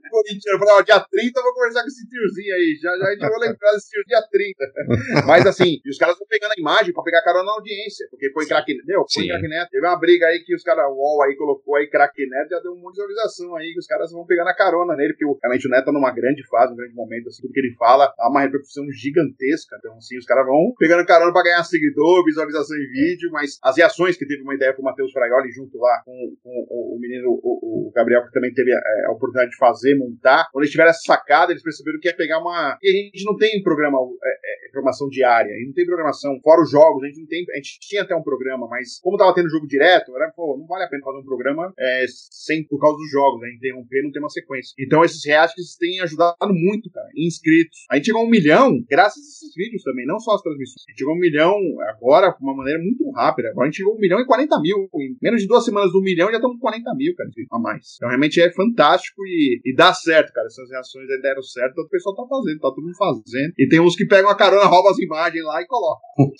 Corintiano. Eu falei, ó, dia 30 eu vou conversar com esse tiozinho aí. Já, já a gente vai lembrar desse tio dia 30. Mas assim, e os caras vão pegando a imagem pra pegar carona na audiência. Porque foi craque Neto. Foi craque Neto. Teve uma briga aí que os caras, o UOL aí colocou aí craque Neto, já deu um monte de visualização aí, que os caras vão pegando a carona nele, porque realmente o Neto tá numa grande fase, um grande momento, assim, tudo que ele fala, há uma repercussão gigantesca. Então, assim, os caras vão pegando carona pra ganhar seguidor, visualização em vídeo, mas as reações que teve uma ideia com o Matheus Fraioli junto lá com, com o, o menino, o, o, Gabriel, que também teve a, a, oportunidade de fazer, montar. Quando eles tiveram essa sacada, eles perceberam que ia pegar uma. E a gente não tem programa, é, é, programação diária, a gente não tem programação, fora os jogos, a gente não tem. A gente tinha até um programa, mas como tava tendo jogo direto, era, pô, não vale a pena fazer um programa é, sem por causa dos jogos, né? Interromper não tem uma sequência. Então esses reacts têm ajudado muito, cara, inscritos. A gente chegou a um milhão graças a esses vídeos também, não só as transmissões. A gente chegou a um milhão agora, de uma maneira muito rápida. Agora a gente chegou a um milhão e 40 mil. Em menos de duas semanas do milhão já estamos com 40 mil, cara, a mais. Então realmente é fantástico e, e dá certo, cara. Essas reações aí deram certo, o pessoal tá fazendo, tá todo mundo fazendo. E tem uns que pegam a carona, roubam as imagens lá e colocam. [laughs]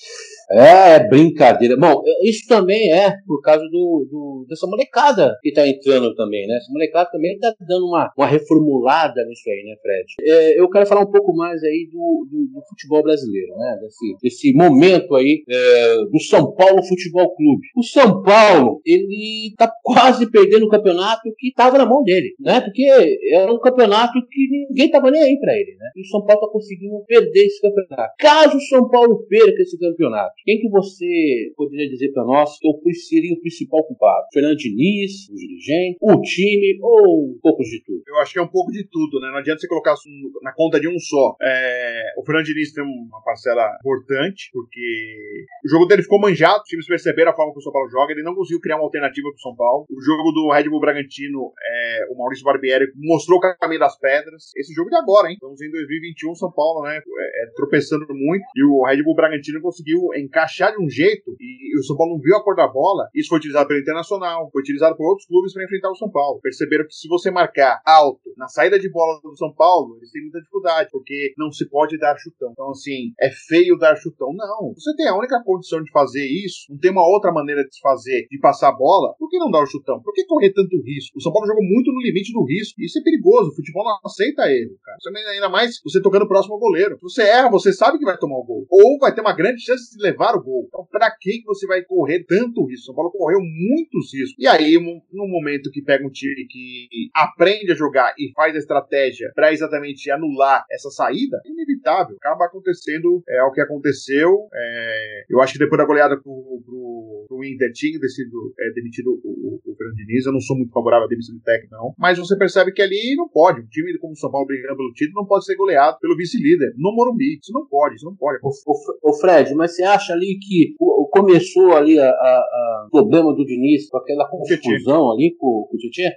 É, é brincadeira. Bom, isso também é por causa do, do, dessa molecada que tá entrando também, né? Essa molecada também tá dando uma, uma reformulada nisso aí, né, Fred? É, eu quero falar um pouco mais aí do, do, do futebol brasileiro, né? Desse, desse momento aí é, do São Paulo Futebol Clube. O São Paulo, ele tá quase perdendo o campeonato que tava na mão dele, né? Porque era um campeonato que ninguém tava nem aí pra ele, né? E o São Paulo tá conseguindo perder esse campeonato. Caso o São Paulo perca esse campeonato, quem que você poderia dizer para nós que seria o principal culpado? Fernando Diniz, o dirigente, o time ou um pouco de tudo? Eu acho que é um pouco de tudo, né? Não adianta você colocar na conta de um só. É... O Fernando Diniz tem uma parcela importante, porque o jogo dele ficou manjado, os times perceberam a forma que o São Paulo joga, ele não conseguiu criar uma alternativa para o São Paulo. O jogo do Red Bull Bragantino, é... o Maurício Barbieri mostrou o caminho das pedras. Esse jogo de agora, hein? Estamos em 2021, São Paulo, né? É, é, tropeçando muito, e o Red Bull Bragantino conseguiu encaixar de um jeito, e, e o São Paulo não viu a cor da bola. Isso foi utilizado pelo Internacional, foi utilizado por outros clubes para enfrentar o São Paulo. Perceberam que se você marcar alto na saída de bola do São Paulo, eles têm muita dificuldade, porque não se pode dar chutão. Então, assim, é feio dar chutão. Não. Você tem a única condição de fazer isso, não tem uma outra maneira de se fazer, de passar a bola, por que não dar o chutão? Por que correr tanto risco? O São Paulo jogou muito no limite do risco. Isso é perigoso. O futebol não aceita erro, cara. Ainda mais você tocando próximo ao goleiro. Se você erra, você sabe que vai tomar o gol. Ou vai ter uma grande chance de levar o gol. Então, pra que você vai correr tanto risco? O São Paulo correu muitos riscos. E aí, no momento que pega um time que aprende a jogar e faz a estratégia para exatamente anular essa saída, é inevitável. Acaba acontecendo é, o que aconteceu. É, eu acho que depois da goleada pro, pro, pro Inter tinha sido é, demitido o, o, o Fernando Diniz. Eu não sou muito favorável à demissão de técnico, não. Mas você percebe que ali não pode. Um time como o São Paulo brigando pelo título não pode ser goleado pelo vice-líder no Morumbi. Isso não pode, isso não pode. O, o, o Fred, mas você acha ali que começou ali a, a, a problema do Diniz com aquela confusão ali com, com o Tietchan?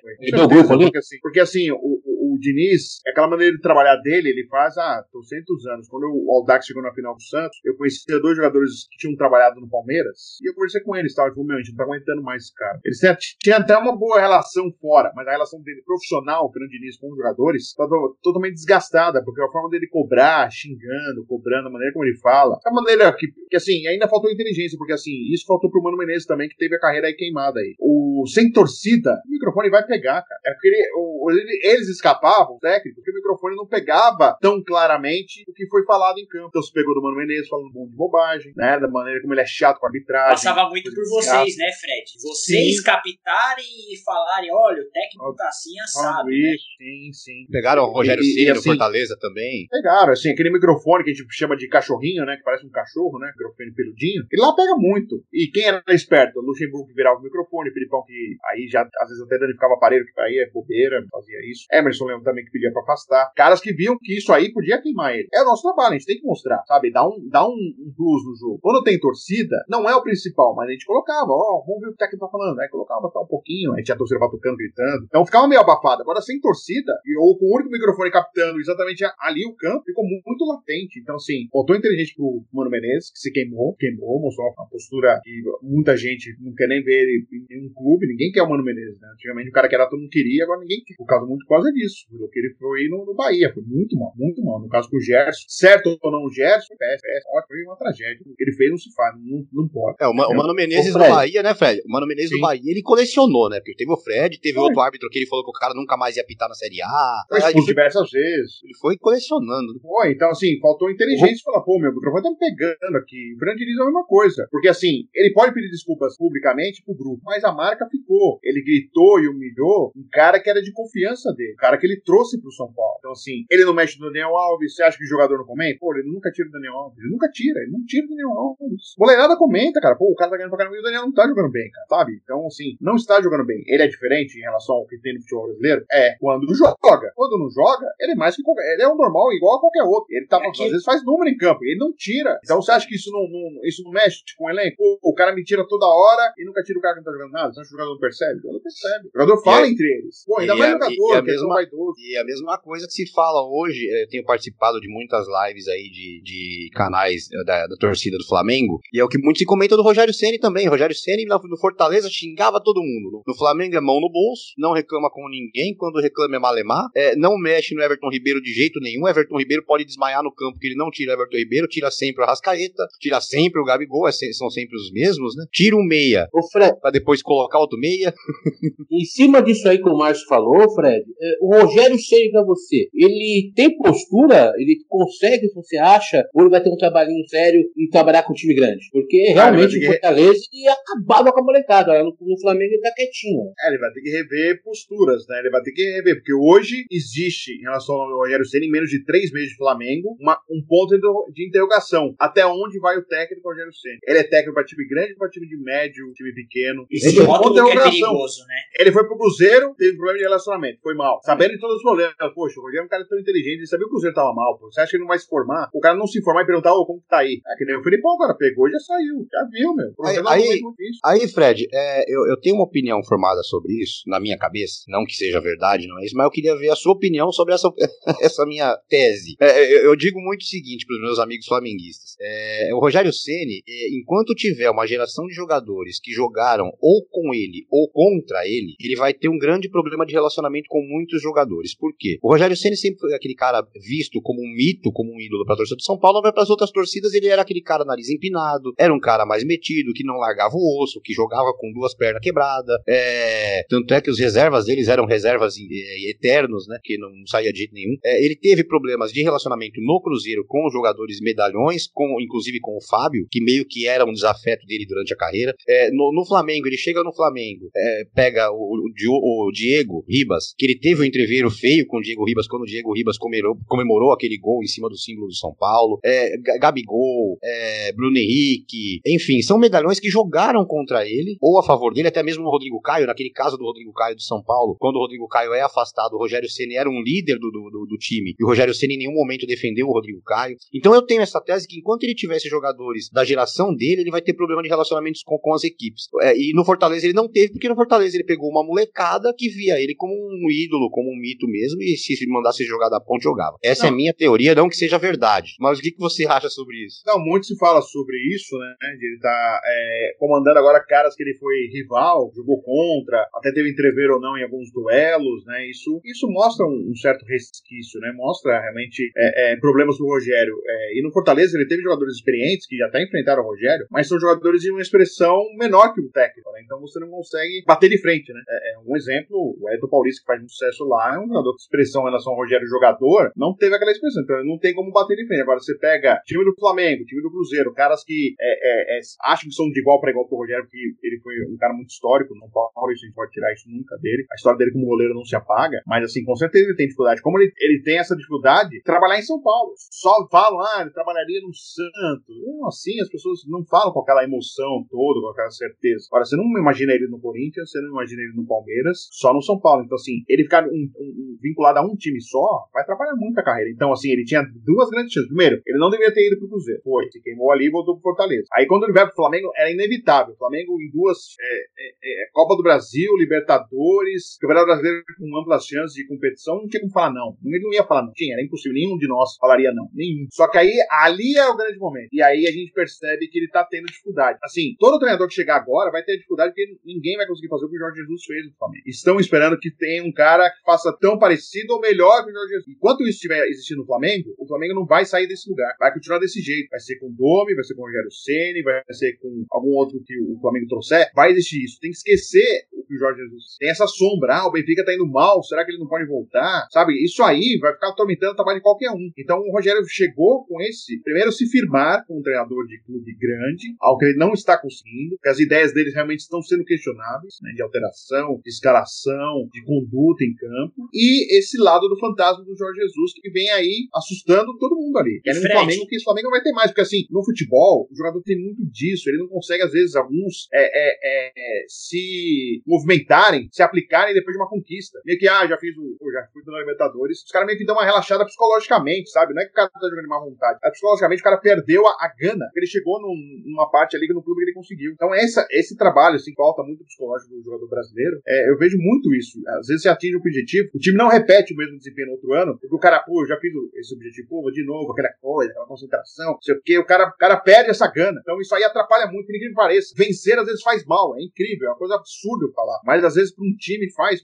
Porque assim, porque, assim o, o Diniz, aquela maneira de trabalhar dele, ele faz há 200 anos. Quando o Aldax chegou na final do Santos, eu conhecia dois jogadores que tinham trabalhado no Palmeiras, e eu conversei com eles, tal, e falei, meu, a gente não tá aguentando mais esse cara. Eles tinham até uma boa relação fora, mas a relação dele profissional, o Fernando Diniz, com os jogadores, tá totalmente desgastada, porque a forma dele cobrar, xingando, cobrando, a maneira como ele fala, a maneira que, que assim, ainda faltou inteligência, porque assim, isso faltou pro Mano Menezes também, que teve a carreira aí queimada aí. O sem torcida, o microfone vai pegar, cara. É porque ele, o, eles escaparam escapavam, técnico, porque o microfone não pegava tão claramente o que foi falado em campo. Então se pegou do Mano Menezes falando um monte de bobagem, né? Da maneira como ele é chato com a arbitragem. Passava muito por vocês, né, Fred? Vocês sim. captarem e falarem, olha, o técnico tá assim assado. Né? Sim, sim. Pegaram o Rogério Ceni assim, Fortaleza também. Pegaram, assim, aquele microfone que a gente chama de cachorrinho, né? Que parece um cachorro, né? Microfone peludinho. Ele lá pega muito. E quem era esperto? O Luxemburgo que virava o microfone, o Filipão que aí já às vezes Fernando ficava aparelho que aí é bobeira, fazia isso. Emerson lembro também que pedia pra afastar. Caras que viam que isso aí podia queimar ele. É o nosso trabalho, a gente tem que mostrar, sabe? Dá um, dá um, um plus no jogo. Quando tem torcida, não é o principal, mas a gente colocava, ó, oh, vamos ver o que o técnico tá falando. Aí colocava tá um pouquinho, aí tinha a torcida tocando, gritando. Então ficava meio abafado. Agora sem torcida, ou com o único microfone captando exatamente ali o campo, ficou muito latente. Então, assim, faltou inteligente pro Mano Menezes, que se queimou, queimou, mostrou uma postura que muita gente não quer nem ver ele em nenhum clube, ninguém quer o Mano Menezes, né? Antigamente o cara que era todo mundo queria, agora ninguém quer. Por causa muito causa disso. Que ele foi no, no, Bahia, foi muito mal, muito mal. No caso com o Gerson, certo ou não o Gerson, foi péssimo, péssimo, foi uma tragédia. O que ele fez não se faz, não, não pode. É, o, o Mano Menezes do Bahia, né, Fred? O Mano Menezes Sim. do Bahia, ele colecionou, né? Porque teve o Fred, teve foi. outro árbitro que ele falou que o cara nunca mais ia apitar na Série A. Foi expulso diversas vezes. Ele foi colecionando. Foi, então assim, faltou inteligência e falar, pô, meu microfone tá me pegando aqui. O Diniz é a mesma coisa. Porque assim, ele pode pedir desculpas publicamente pro grupo, mas a marca ficou. Ele gritou e humilhou um cara que era de confiança dele, um cara que ele trouxe pro São Paulo. Então assim, ele não mexe no Daniel Alves, você acha que o jogador não comenta? Pô, ele nunca tira o Daniel Alves. Ele nunca tira, ele não tira o Daniel Alves. Moleirada comenta, cara. Pô, o cara tá ganhando pra caramba e o Daniel não tá jogando bem, cara, sabe? Então assim, não está jogando bem. Ele é diferente em relação ao que tem no futebol brasileiro? É, quando joga. Quando não joga, ele é mais que qualquer. Ele é um normal igual a qualquer outro. Ele tá, é às vezes faz número em campo, ele não tira. Então você acha que isso não, não isso não mexe com o elenco? O, o cara me tira toda hora e nunca tira o cara que não tá jogando nada. Você acha que o jogador não percebe? O jogador percebe. O jogador fala é, entre eles. Pô, ainda mais jogador, e a, mesma, e a mesma coisa que se fala hoje, eu tenho participado de muitas lives aí de, de canais eh, da, da torcida do Flamengo, e é o que muito se comenta do Rogério Ceni também. Rogério Ceni no Fortaleza xingava todo mundo. No Flamengo é mão no bolso, não reclama com ninguém, quando reclama é malemar, é, não mexe no Everton Ribeiro de jeito nenhum. Everton Ribeiro pode desmaiar no campo, que ele não tira o Everton Ribeiro, tira sempre o Rascaeta, tira sempre o Gabigol, é, são sempre os mesmos, né? Tira um meia o Fred... pra depois colocar outro meia. [laughs] em cima disso aí que o Márcio falou, Fred, o Rogério chega pra você, ele tem postura, ele consegue, você acha, ou ele vai ter um trabalhinho sério e trabalhar com um time grande? Porque realmente o Fortaleza ele acabava com a molecada, no, no Flamengo ele tá quietinho. É, ele vai ter que rever posturas, né? Ele vai ter que rever, porque hoje existe, em relação ao Rogério Senna, em menos de três meses de Flamengo, uma, um ponto de interrogação. Até onde vai o técnico Rogério Senna? Ele é técnico para time grande, para time de médio, time pequeno? Existe um ponto de interrogação. É perigoso, né? Ele foi pro Cruzeiro, teve problema de relacionamento, foi mal. Sabendo de todos os problemas. Poxa, o Rogério é um cara tão inteligente, ele sabia que o Cruzeiro tava mal, pô. Você acha que ele não vai se formar? O cara não se formar e perguntar, ô, oh, como que tá aí? É que nem o cara, pegou e já saiu. Já viu, meu. Aí, aí, aí, Fred, é, eu, eu tenho uma opinião formada sobre isso, na minha cabeça. Não que seja verdade, não é isso, mas eu queria ver a sua opinião sobre essa, [laughs] essa minha tese. É, eu, eu, digo muito o seguinte para os meus amigos flamenguistas: é, o Rogério Ceni, é, enquanto tiver uma geração de jogadores que jogaram ou com ele ou contra ele, ele vai ter um grande problema de relacionamento com muitos jogadores. Por quê? O Rogério Ceni sempre foi aquele cara visto como um mito, como um ídolo para a torcida de São Paulo, mas para as outras torcidas ele era aquele cara nariz empinado, era um cara mais metido, que não largava o osso, que jogava com duas pernas quebradas. É, tanto é que os reservas deles eram reservas é, eternos, né? Que não saía de jeito nenhum. É, ele teve problemas de relacionamento no Cruzeiro com os jogadores medalhões, com, inclusive com o Fábio, que meio que era um desafeto dele durante a carreira. É, no, no, Flamengo, ele chega no Flamengo, é, pega o, o, o, Diego Ribas, que ele teve um entreveiro feio com o Diego Ribas quando o Diego Ribas comemorou, comemorou aquele gol em cima do símbolo do São Paulo. É, Gabigol, é, Bruno Henrique, enfim, são medalhões que jogaram contra ele, ou a favor dele, até mesmo o Rodrigo Caio, naquele caso do Rodrigo Caio do São Paulo, quando o Rodrigo Caio é afastado, o Rogério Ceni era um líder do, do, do, time, e o Rogério Ceni em nenhum momento defendeu o Rodrigo Caio. Então eu tenho essa tese que enquanto ele tivesse jogadores da geração dele, ele vai ter problema de relacionamentos com, com as equipes. É, e no Fortaleza ele não teve, porque no Fortaleza ele pegou uma molecada que via ele como um ídolo, como um mito mesmo, e se mandasse jogar da ponte, jogava. Essa não. é a minha teoria, não que seja verdade. Mas o que, que você acha sobre isso? Não, muito se fala sobre isso, né? De ele tá é, comandando agora caras que ele foi rival, jogou contra, até teve entrever ou não em alguns duelos, né? Isso, isso mostra um, um certo resquício, né? Mostra realmente é, é, problemas do Rogério. É, e no Fortaleza ele teve jogadores experientes que até enfrentaram o Rogério, mas são jogadores de uma expressão menor que o técnico, né? Então você não consegue bater de frente, né? É, é um exemplo, o Edo Paulista que faz um sucesso lá, é um jogador de expressão em relação ao Rogério jogador, não teve aquela expressão, então não tem como bater de frente. Agora você pega time do Flamengo, time do Cruzeiro, caras que é, acham que são de igual para igual pro Rogério, porque ele foi um cara muito histórico no Paulo, isso a gente pode tirar isso nunca dele. A história dele como goleiro não se apaga, mas assim, com certeza ele tem dificuldade. Como ele, ele tem essa dificuldade, trabalhar em São Paulo. Só falam, ah, ele trabalharia no Santos. Não, assim, as pessoas não falam com aquela emoção toda, com aquela certeza. Agora, você não imagina ele no Corinthians, você não imagina ele no Palmeiras, só no São Paulo. Então, assim, ele ficar um, um, vinculado a um time só vai atrapalhar muito a carreira. Então, assim, ele tinha duas grandes chances. Primeiro, ele não deveria ter ido pro Cruzeiro. Foi, se queimou ali e voltou pro Fortaleza. Aí, quando ele vai pro Flamengo, era inevitável. O Flamengo em duas é, é, é, Copa do Brasil, Libertadores, Campeonato Brasileiro com amplas chances de competição, não tinha como falar não. Ele não ia falar não. Tinha, era impossível. Nenhum de nós falaria não. Nenhum. Só que aí, ali é o grande momento. E aí a gente percebe que ele tá tendo dificuldade. Assim, todo treinador que chegar agora vai ter dificuldade porque ninguém vai conseguir fazer o que o Jorge Jesus fez no Flamengo. Estão esperando que tenha um cara que faça tão parecido ou melhor que o Jorge Jesus. Enquanto isso estiver existindo no Flamengo, o Flamengo não vai sair desse lugar. Vai continuar desse jeito. Vai ser com o Domi, vai ser com o Rogério Ceni, vai ser com algum outro que o Flamengo trouxer. Vai existir isso. Tem que esquecer que o Jorge Jesus tem essa sombra. Ah, o Benfica tá indo mal, será que ele não pode voltar? Sabe? Isso aí vai ficar atormentando o trabalho de qualquer um. Então o Rogério chegou com esse, primeiro se firmar com um treinador de clube grande, algo que ele não está conseguindo, porque as ideias dele realmente estão sendo questionáveis, né, de alteração, de escalação, de conduta em campo, e esse lado do fantasma do Jorge Jesus que vem aí assustando todo mundo ali. Querem um Flamengo que esse Flamengo não vai ter mais, porque assim, no futebol, o jogador tem muito disso, ele não consegue, às vezes, alguns é, é, é, se movimentarem, se aplicarem depois de uma conquista. Meio que, ah, já fiz o. Já fui na Libertadores. Os caras meio que dão uma relaxada psicologicamente, sabe? Não é que o cara tá jogando de má vontade. É psicologicamente o cara perdeu a, a gana. Ele chegou num, numa parte ali no clube que ele conseguiu. Então, essa, esse trabalho, assim, falta muito psicológico do jogador brasileiro. É, eu vejo muito isso. Às vezes você atinge um objetivo, o time não repete o mesmo desempenho no outro ano, porque o cara, pô, eu já fiz esse objetivo, pô, vou de novo, aquela coisa, aquela concentração, não sei o quê. O cara, o cara perde essa gana. Então, isso aí atrapalha muito, por ninguém que pareça. Vencer às vezes faz mal, é incrível, é uma coisa absurda eu falar. Mas às vezes para um time faz.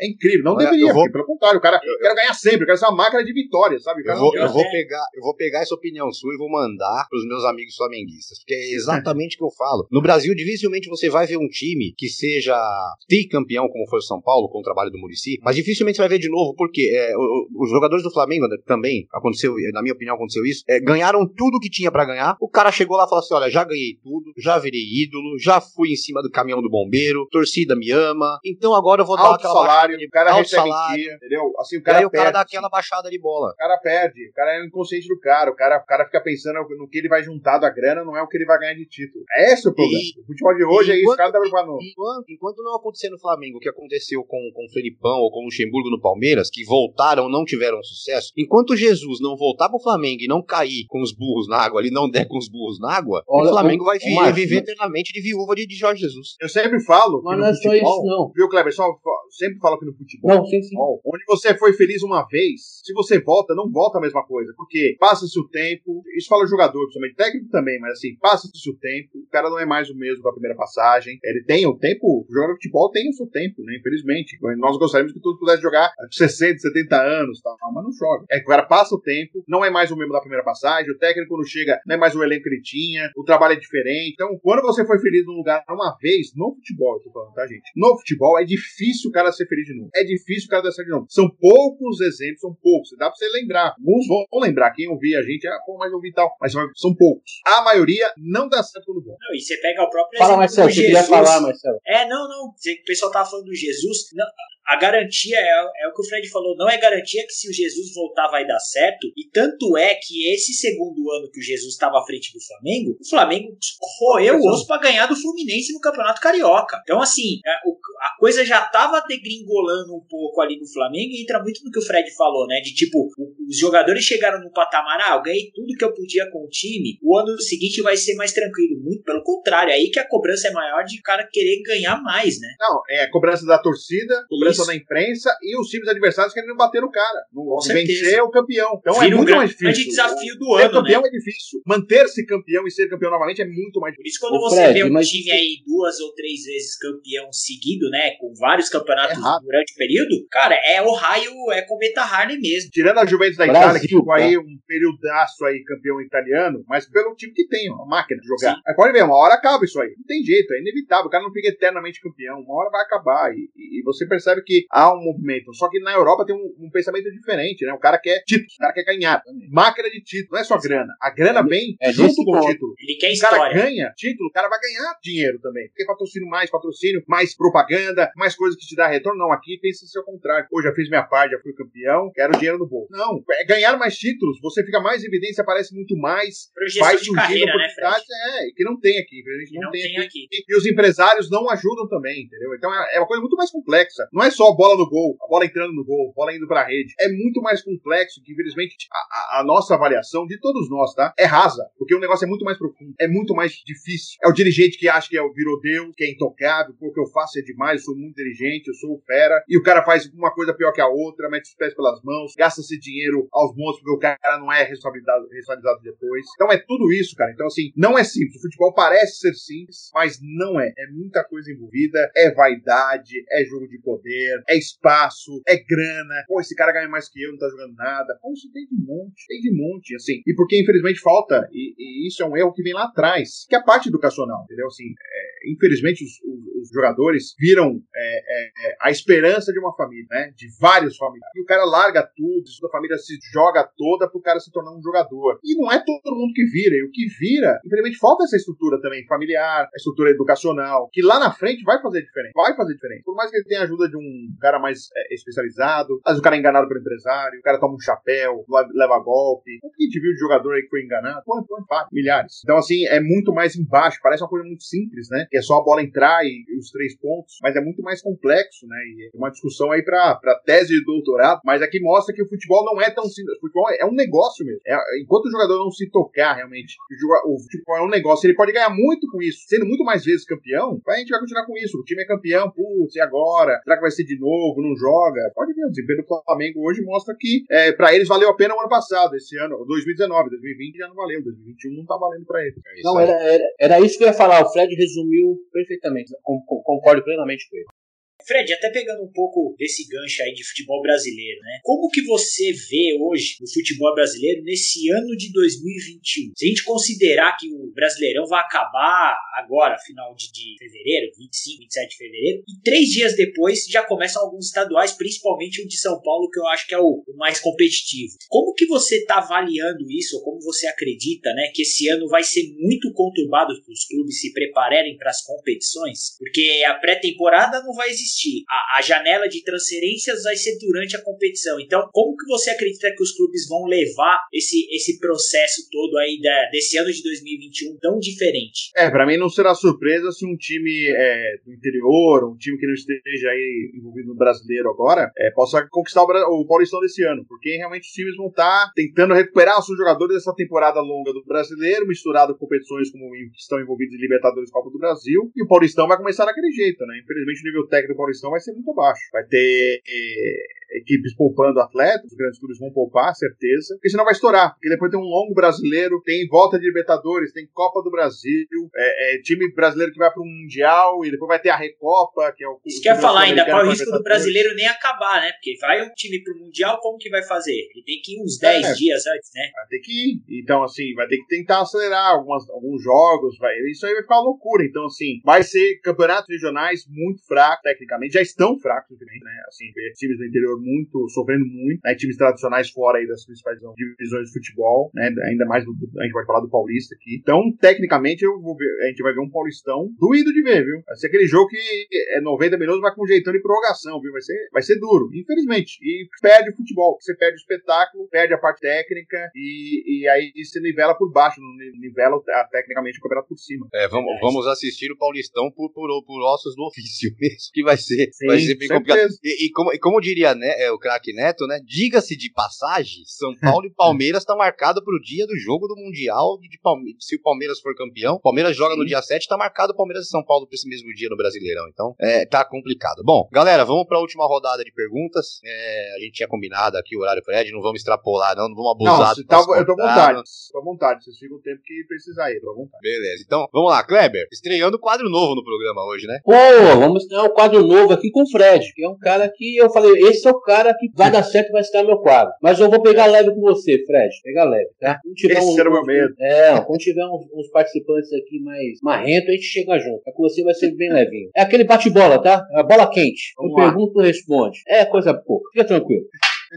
É incrível. Não deveria, vou... pelo contrário, o cara eu, quer ganhar sempre, eu quero ser uma máquina de vitória, sabe? Eu vou, eu, vou pegar, eu vou pegar essa opinião sua e vou mandar pros meus amigos flamenguistas, porque é exatamente o que eu falo. No Brasil, dificilmente você vai ver um time que seja tricampeão, como foi o São Paulo, com o trabalho do Murici, mas dificilmente você vai ver de novo, porque é, os jogadores do Flamengo né, também, aconteceu, na minha opinião, aconteceu isso, é, ganharam tudo que tinha para ganhar. O cara chegou lá e falou assim: olha, já ganhei tudo, já virei ídolo, já fui em cima do caminhão do bombeiro, torcida me ama, então agora eu vou alto dar aquela salário, o cara recebe salário, dia, entendeu? Assim, o cara e aí perde, o cara dá aquela baixada de bola. O cara perde, o cara é inconsciente do cara, o cara, o cara fica pensando no que ele vai juntar da grana, não é o que ele vai ganhar de título. É esse o problema. E, o futebol de hoje é isso, o cara tá. Enquanto, enquanto não acontecer no Flamengo o que aconteceu com, com o Felipão ou com o Luxemburgo no Palmeiras, que voltaram não tiveram sucesso, enquanto Jesus não voltar pro Flamengo e não cair com os burros na água ali, não der com os burros na água, Olha, o Flamengo vai viver, viver eternamente de viúva de, de Jorge Jesus. Eu sempre falo. Mas não é só isso, não. Viu, Kleber? Só, sempre falo que no futebol. Não, sim, sim. Onde você foi feliz uma vez, se você volta, não volta a mesma coisa. Porque passa-se o tempo, isso fala o jogador, principalmente técnico também, mas assim, passa-se o tempo, o cara não é mais o mesmo da primeira passagem. Ele tem o tempo, o jogador de futebol tem o seu tempo, né? Infelizmente. Nós gostaríamos que todos pudessem jogar 60, 70 anos, tal, mas não joga. É que o cara passa o tempo, não é mais o mesmo da primeira passagem, o técnico quando chega não é mais o elenco que ele tinha, o trabalho é diferente. Então, quando você foi feliz num lugar uma vez, no futebol, eu tô falando, tá, gente? No futebol é difícil o cara ser feliz de novo. É difícil o cara dar certo de novo. São poucos exemplos, são poucos. Dá pra você lembrar. Alguns vão lembrar. Quem ouvir a gente, ah, pô, mas eu ouvi tal. Mas são poucos. A maioria não dá certo quando bom. Não, e você pega o próprio Fala, Marcelo, você queria falar, Marcelo. É, não, não. O pessoal tava falando do Jesus. Não, a garantia é, é, o que o Fred falou, não é garantia que se o Jesus voltar vai dar certo. E tanto é que esse segundo ano que o Jesus estava à frente do Flamengo, o Flamengo roeu o osso para ganhar do Fluminense no Campeonato Carioca. Então, assim, a, a coisa já estava degringolando um pouco ali no Flamengo e entra muito no que o Fred falou, né? De tipo, os jogadores chegaram no patamar, ah, eu ganhei tudo que eu podia com o time, o ano seguinte vai ser mais tranquilo. Muito pelo contrário, é aí que a cobrança é maior de o cara querer ganhar mais, né? Não, é a cobrança da torcida, cobrança pressão da imprensa e os times adversários querendo bater no cara. No, vencer o campeão. Então Vira é muito um mais difícil. grande desafio do ser ano. Ser campeão né? é difícil. Manter-se campeão e ser campeão novamente é muito mais difícil. Por isso, quando você Fred, vê um time aí duas ou três vezes campeão seguido, né? Com vários campeonatos é durante o período, cara, é o raio, é cometa Harley mesmo. Tirando a Juventus da Brasil, Itália, que ficou aí um períodaço aí campeão italiano, mas pelo time que tem, uma máquina de jogar. Aí pode ver, uma hora acaba isso aí. Não tem jeito, é inevitável. O cara não fica eternamente campeão. Uma hora vai acabar. E, e você percebe que há um movimento. Só que na Europa tem um, um, pensamento diferente, né? O cara quer título, o cara quer ganhar. Máquina de título, não é só grana. A grana é, vem é junto com o título. Ele quer o história. cara ganha título, o cara vai ganhar dinheiro também. Porque patrocínio mais patrocínio, mais propaganda, mais coisas que te dá retorno. Não, aqui pensa ser o contrário. Pô, já fiz minha parte, já fui campeão, quero dinheiro no bolso. Não, É, ganhar mais títulos, você fica mais evidência, aparece muito mais. Projeção vai surgindo né, oportunidades, Fred? é, que não tem aqui, a gente Que não, não tem, tem aqui. aqui. E os empresários não ajudam também, entendeu? Então é é uma coisa muito mais complexa. Não é só a bola no gol, a bola entrando no gol, a bola indo pra rede. É muito mais complexo que, infelizmente, a, a- a nossa avaliação de todos nós, tá? É rasa. Porque o negócio é muito mais profundo, é muito mais difícil. É o dirigente que acha que é o virou Deus, que é intocável, pô, o que eu faço é demais, eu sou muito inteligente, eu sou o fera. E o cara faz uma coisa pior que a outra, mete os pés pelas mãos, gasta esse dinheiro aos montes porque o cara não é responsabilizado, responsabilizado depois. Então é tudo isso, cara. Então, assim, não é simples. O futebol parece ser simples, mas não é. É muita coisa envolvida, é vaidade, é jogo de poder, é espaço, é grana. Pô, esse cara ganha mais que eu, não tá jogando nada. Pô, isso tem de monte, tem de monte, assim. E porque, infelizmente, falta, e, e isso é um erro que vem lá atrás, que é a parte educacional, entendeu? Assim, é, infelizmente, os, os- os jogadores viram é, é, a esperança de uma família, né? De vários familiares. E o cara larga tudo, a família se joga toda pro cara se tornar um jogador. E não é todo mundo que vira. E o que vira, infelizmente, falta essa estrutura também familiar, a estrutura educacional, que lá na frente vai fazer diferença. Vai fazer diferença. Por mais que ele tenha a ajuda de um cara mais é, especializado, às vezes o cara é enganado pelo empresário, o cara toma um chapéu, leva- golpe. O que a gente viu de jogador aí que foi enganado? Quanto? Quanto? Milhares. Então, assim, é muito mais embaixo. Parece uma coisa muito simples, né? Que é só a bola entrar e, e os três pontos, mas é muito mais complexo, né? E é uma discussão aí pra tese de doutorado, mas aqui mostra que o futebol não é tão simples. O futebol é um negócio mesmo. É- enquanto o jogador não se tocar realmente, o, o futebol é um negócio, ele pode ganhar muito com isso, sendo muito mais vezes campeão, a gente vai continuar com isso. O time é campeão, putz, e agora? Será que vai ser de novo? Não joga? Pode ver, o desempenho do Flamengo hoje mostra que é, pra eles valeu a pena o ano passado, esse ano, 2019, 2020 já não valeu, 2021 não tá valendo pra eles. É Não, era, era, era isso que eu ia falar. O Fred resumiu perfeitamente. Concordo plenamente com ele. Fred, até pegando um pouco desse gancho aí de futebol brasileiro, né? Como que você vê hoje o futebol brasileiro nesse ano de 2021? Se a gente considerar que o Brasileirão vai acabar agora, final de, de fevereiro, 25, 27 de fevereiro, e três dias depois já começam alguns estaduais, principalmente o de São Paulo, que eu acho que é o, o mais competitivo. Como que você está avaliando isso, ou como você acredita, né, que esse ano vai ser muito conturbado para os clubes se prepararem para as competições? Porque a pré-temporada não vai existir. A, a janela de transferências vai ser durante a competição. Então, como que você acredita que os clubes vão levar esse, esse processo todo aí da- desse ano de 2021 tão diferente? É, pra mim não será surpresa se um time é, do interior, um time que não esteja aí envolvido no brasileiro agora, é, possa conquistar o, o Paulistão desse ano, porque realmente os times vão estar tentando recuperar os seus jogadores dessa temporada longa do brasileiro, misturado com competições como que estão envolvidas em Libertadores Copa do Brasil, e o Paulistão vai começar daquele jeito, né? Infelizmente o nível técnico Paulistão vai ser muito abaixo. Vai ter é, equipes poupando atletas, os grandes clubes vão poupar, certeza, porque senão vai estourar, porque depois tem um longo brasileiro, tem volta de Libertadores, tem Copa do Brasil, é, é, time brasileiro que vai para um Mundial, e depois vai ter a Recopa, que é o. Isso o que eu ia time falar, ainda sul-americano corre o risco do brasileiro nem acabar, né? Porque vai um time pro Mundial, como que vai fazer? Ele tem que ir uns 10 É. dias antes, né? Vai ter que ir. Então, assim, vai ter que tentar acelerar algumas, alguns jogos. Vai, isso aí vai ficar uma loucura. Então, assim, vai ser campeonatos regionais muito fracos, tecnicamente. Já estão fracos, né? Assim, times do interior muito, sofrendo muito, né? Times tradicionais fora aí das principais divisões de futebol, né? Ainda mais do, do- a gente vai falar do Paulista aqui. Então, tecnicamente, eu vou ver, a gente vai ver um Paulistão doído de ver, viu? Vai ser aquele jogo que é 90 minutos, vai com jeitão de prorrogação, viu? Vai ser, vai ser duro, infelizmente. E perde o futebol. Você perde o espetáculo, perde a parte técnica e, e aí você nivela por baixo, nivela ah, tecnicamente o campeonato por cima. É, vamos, vamos assistir o Paulistão por, por, por ossos do ofício [laughs] mesmo, que vai ser, Sim, vai ser bem certeza. complicado. E, e como, e como diria né, é, o craque Neto, né? Diga-se de passagem, São Paulo e Palmeiras está marcado para o dia do jogo do Mundial de Palme se o Palmeiras for campeão. Palmeiras joga no Sim. dia 7, está marcado o Palmeiras e São Paulo para esse mesmo dia no Brasileirão. Então, é, tá complicado. Bom, galera, vamos para a última rodada de perguntas. É, a gente tinha combinado aqui o horário Fred, não vamos extrapolar, não, não vamos abusar. Não, tá, eu tô à vontade. Tô à vontade. Vocês ficam o tempo que precisar aí, tô à vontade. Beleza, então vamos lá, Kleber, estreando quadro novo no programa hoje, né? Pô, vamos ter um quadro novo aqui com o Fred, que é um cara que eu falei, esse é o cara que vai dar certo, vai estar meu quadro. Mas eu vou pegar leve com você, Fred. Pegar leve, tá? Quando tiver Esse uns- era o meu medo. É, quando tiver uns, uns participantes aqui mais marrento, a gente chega junto. É com você vai ser bem levinho. É aquele bate-bola, tá? É a bola quente. Eu Vamos lá. pergunto, responde. É coisa pouca. Fica tranquilo.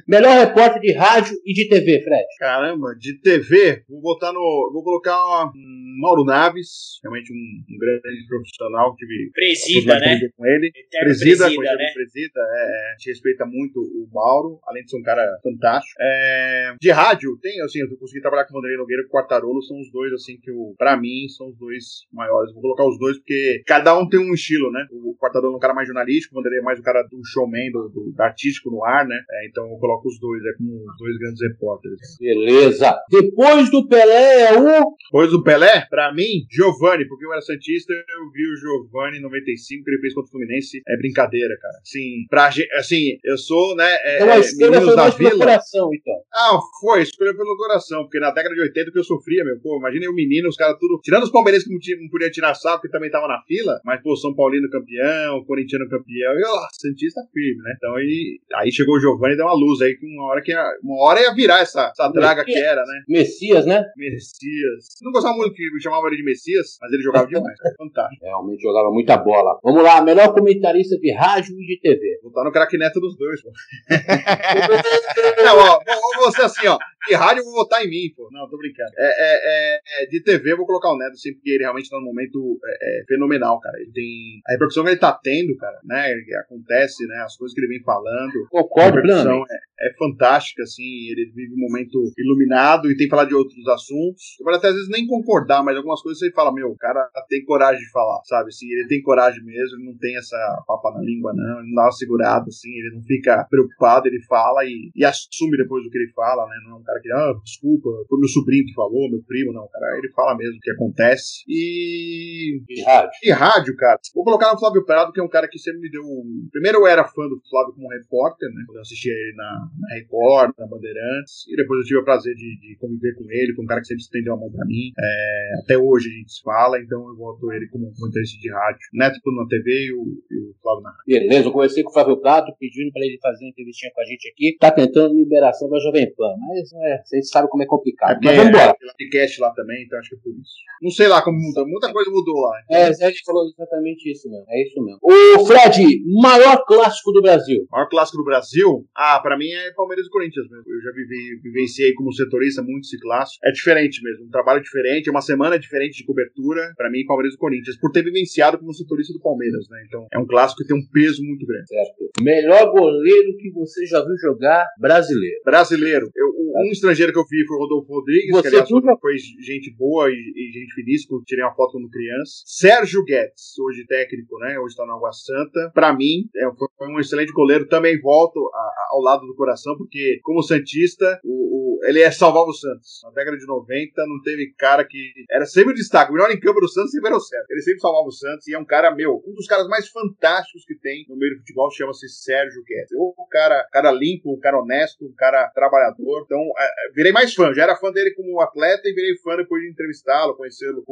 Melhor repórter de rádio e de TV, Fred. Caramba, de TV, vou botar no. Vou colocar um Mauro Naves, realmente um, um grande profissional. Tive presida, né? Com ele. presida, presida, né? presida. É, a gente respeita muito o Mauro, além de ser um cara fantástico. É, de rádio, tem, assim, eu consegui trabalhar com o Vanderlei Nogueira e o Quartarolo, são os dois, assim, que eu, pra mim, são os dois maiores. Vou colocar os dois porque cada um tem um estilo, né? O Quartarolo é um cara mais jornalístico, o Vanderlei é mais o cara do showman, do, do, do artístico no ar, né? É, então eu coloco os dois, é como os dois grandes repórteres. Beleza. Depois do Pelé é o. Depois do Pelé, pra mim, Giovanni, porque eu era Santista, eu vi o Giovanni em 95 que ele fez contra o Fluminense. É brincadeira, cara. Assim, pra, assim eu sou, né? É, então a escolha foi mais pelo coração, então. Ah, foi, escolha pelo coração, porque na década de 80 que eu sofria, meu. Pô, imagina o menino, os caras tudo. Tirando os palmeirenses que não, não podiam tirar salvo, que também tava na fila, mas, pô, São Paulino campeão, Corintiano campeão, e ó, Santista firme, né? Então aí, aí chegou o Giovanni e deu uma luz aí, que uma hora que ia, uma hora ia virar essa, essa draga que era, né? Messias, né? Messias. Não gostava muito que chamava ele de Messias, mas ele jogava demais. [laughs] Fantástico. Realmente jogava muita bola. Vamos lá, melhor comentarista de rádio e de TV. Vou estar no craque neto dos dois, pô. [laughs] não, ó, vou ser assim, ó. De rádio eu vou votar em mim, pô. Não, tô brincando. É, é, é, de TV eu vou colocar o Neto, assim, porque ele realmente tá num momento é, é, fenomenal, cara. Ele tem. A repercussão que ele tá tendo, cara, né? Acontece, né? As coisas que ele vem falando. Concordo, repercussão é, é fantástica, assim. Ele vive um momento iluminado e tem que falar de outros assuntos. Eu pode até às vezes nem concordar, mas algumas coisas você fala, meu, o cara tem coragem de falar, sabe? Assim, ele tem coragem mesmo, ele não tem essa papa na língua, não. Ele não dá uma segurada, assim, ele não fica preocupado, ele fala e, e assume depois o que ele fala, né? Não é um cara que, ah, desculpa, foi meu sobrinho que falou, meu primo, não, cara. Ele fala mesmo o que acontece. E. E rádio. E rádio, cara. Vou colocar no Flávio Prado, que é um cara que sempre me deu. Primeiro eu era fã do Flávio como repórter, né? Quando eu assistia ele na, na Record, na Bandeirantes. E depois eu tive o prazer de, de conviver com ele, com um cara que sempre estendeu a mão pra mim. É... Até hoje a gente se fala, então eu voto ele como comentarista de rádio. Neto na TV e o, e o Flávio na rádio. Beleza, eu conversei com o Flávio Prado, pedindo pra ele fazer uma entrevistinha com a gente aqui. Tá tentando liberação da Jovem Pan, mas é, vocês sabem como é complicado. É Mas vamos embora. É, podcast lá também, então acho que é por isso. Não sei lá como muda, muita coisa mudou lá. Então. É, a gente falou exatamente isso mesmo. É isso mesmo. O Fred, maior clássico do Brasil. Maior clássico do Brasil? Ah, pra mim é Palmeiras e Corinthians mesmo. Eu já vivi, vivenciei como setorista muito esse clássico. É diferente mesmo, um trabalho diferente, é uma semana diferente de cobertura. Pra mim, Palmeiras e Corinthians, por ter vivenciado como setorista do Palmeiras, né? Então é um clássico que tem um peso muito grande. Certo. Melhor goleiro que você já viu jogar brasileiro. Brasileiro. Eu, um estrangeiro que eu vi foi o Rodolfo Rodrigues, Você que aliás tudo... foi gente boa e, e gente feliz, que eu tirei uma foto quando criança. Sérgio Guedes, hoje técnico, né? Hoje está na Água Santa. Para mim, é, foi um excelente goleiro. Também volto a, a, ao lado do coração, porque como Santista, o, o, ele é salvava o Santos. Na década de 90, não teve cara que. Era sempre o destaque. O melhor em campo do Santos sempre era o Sérgio. Ele sempre salvava o Santos e é um cara, meu, um dos caras mais fantásticos que tem no meio do futebol chama-se Sérgio Guedes. Um cara, cara limpo, um cara honesto, um cara trabalhador. Então, é, virei mais fã. Já era fã dele como atleta e virei fã depois de entrevistá-lo, conhecê-lo,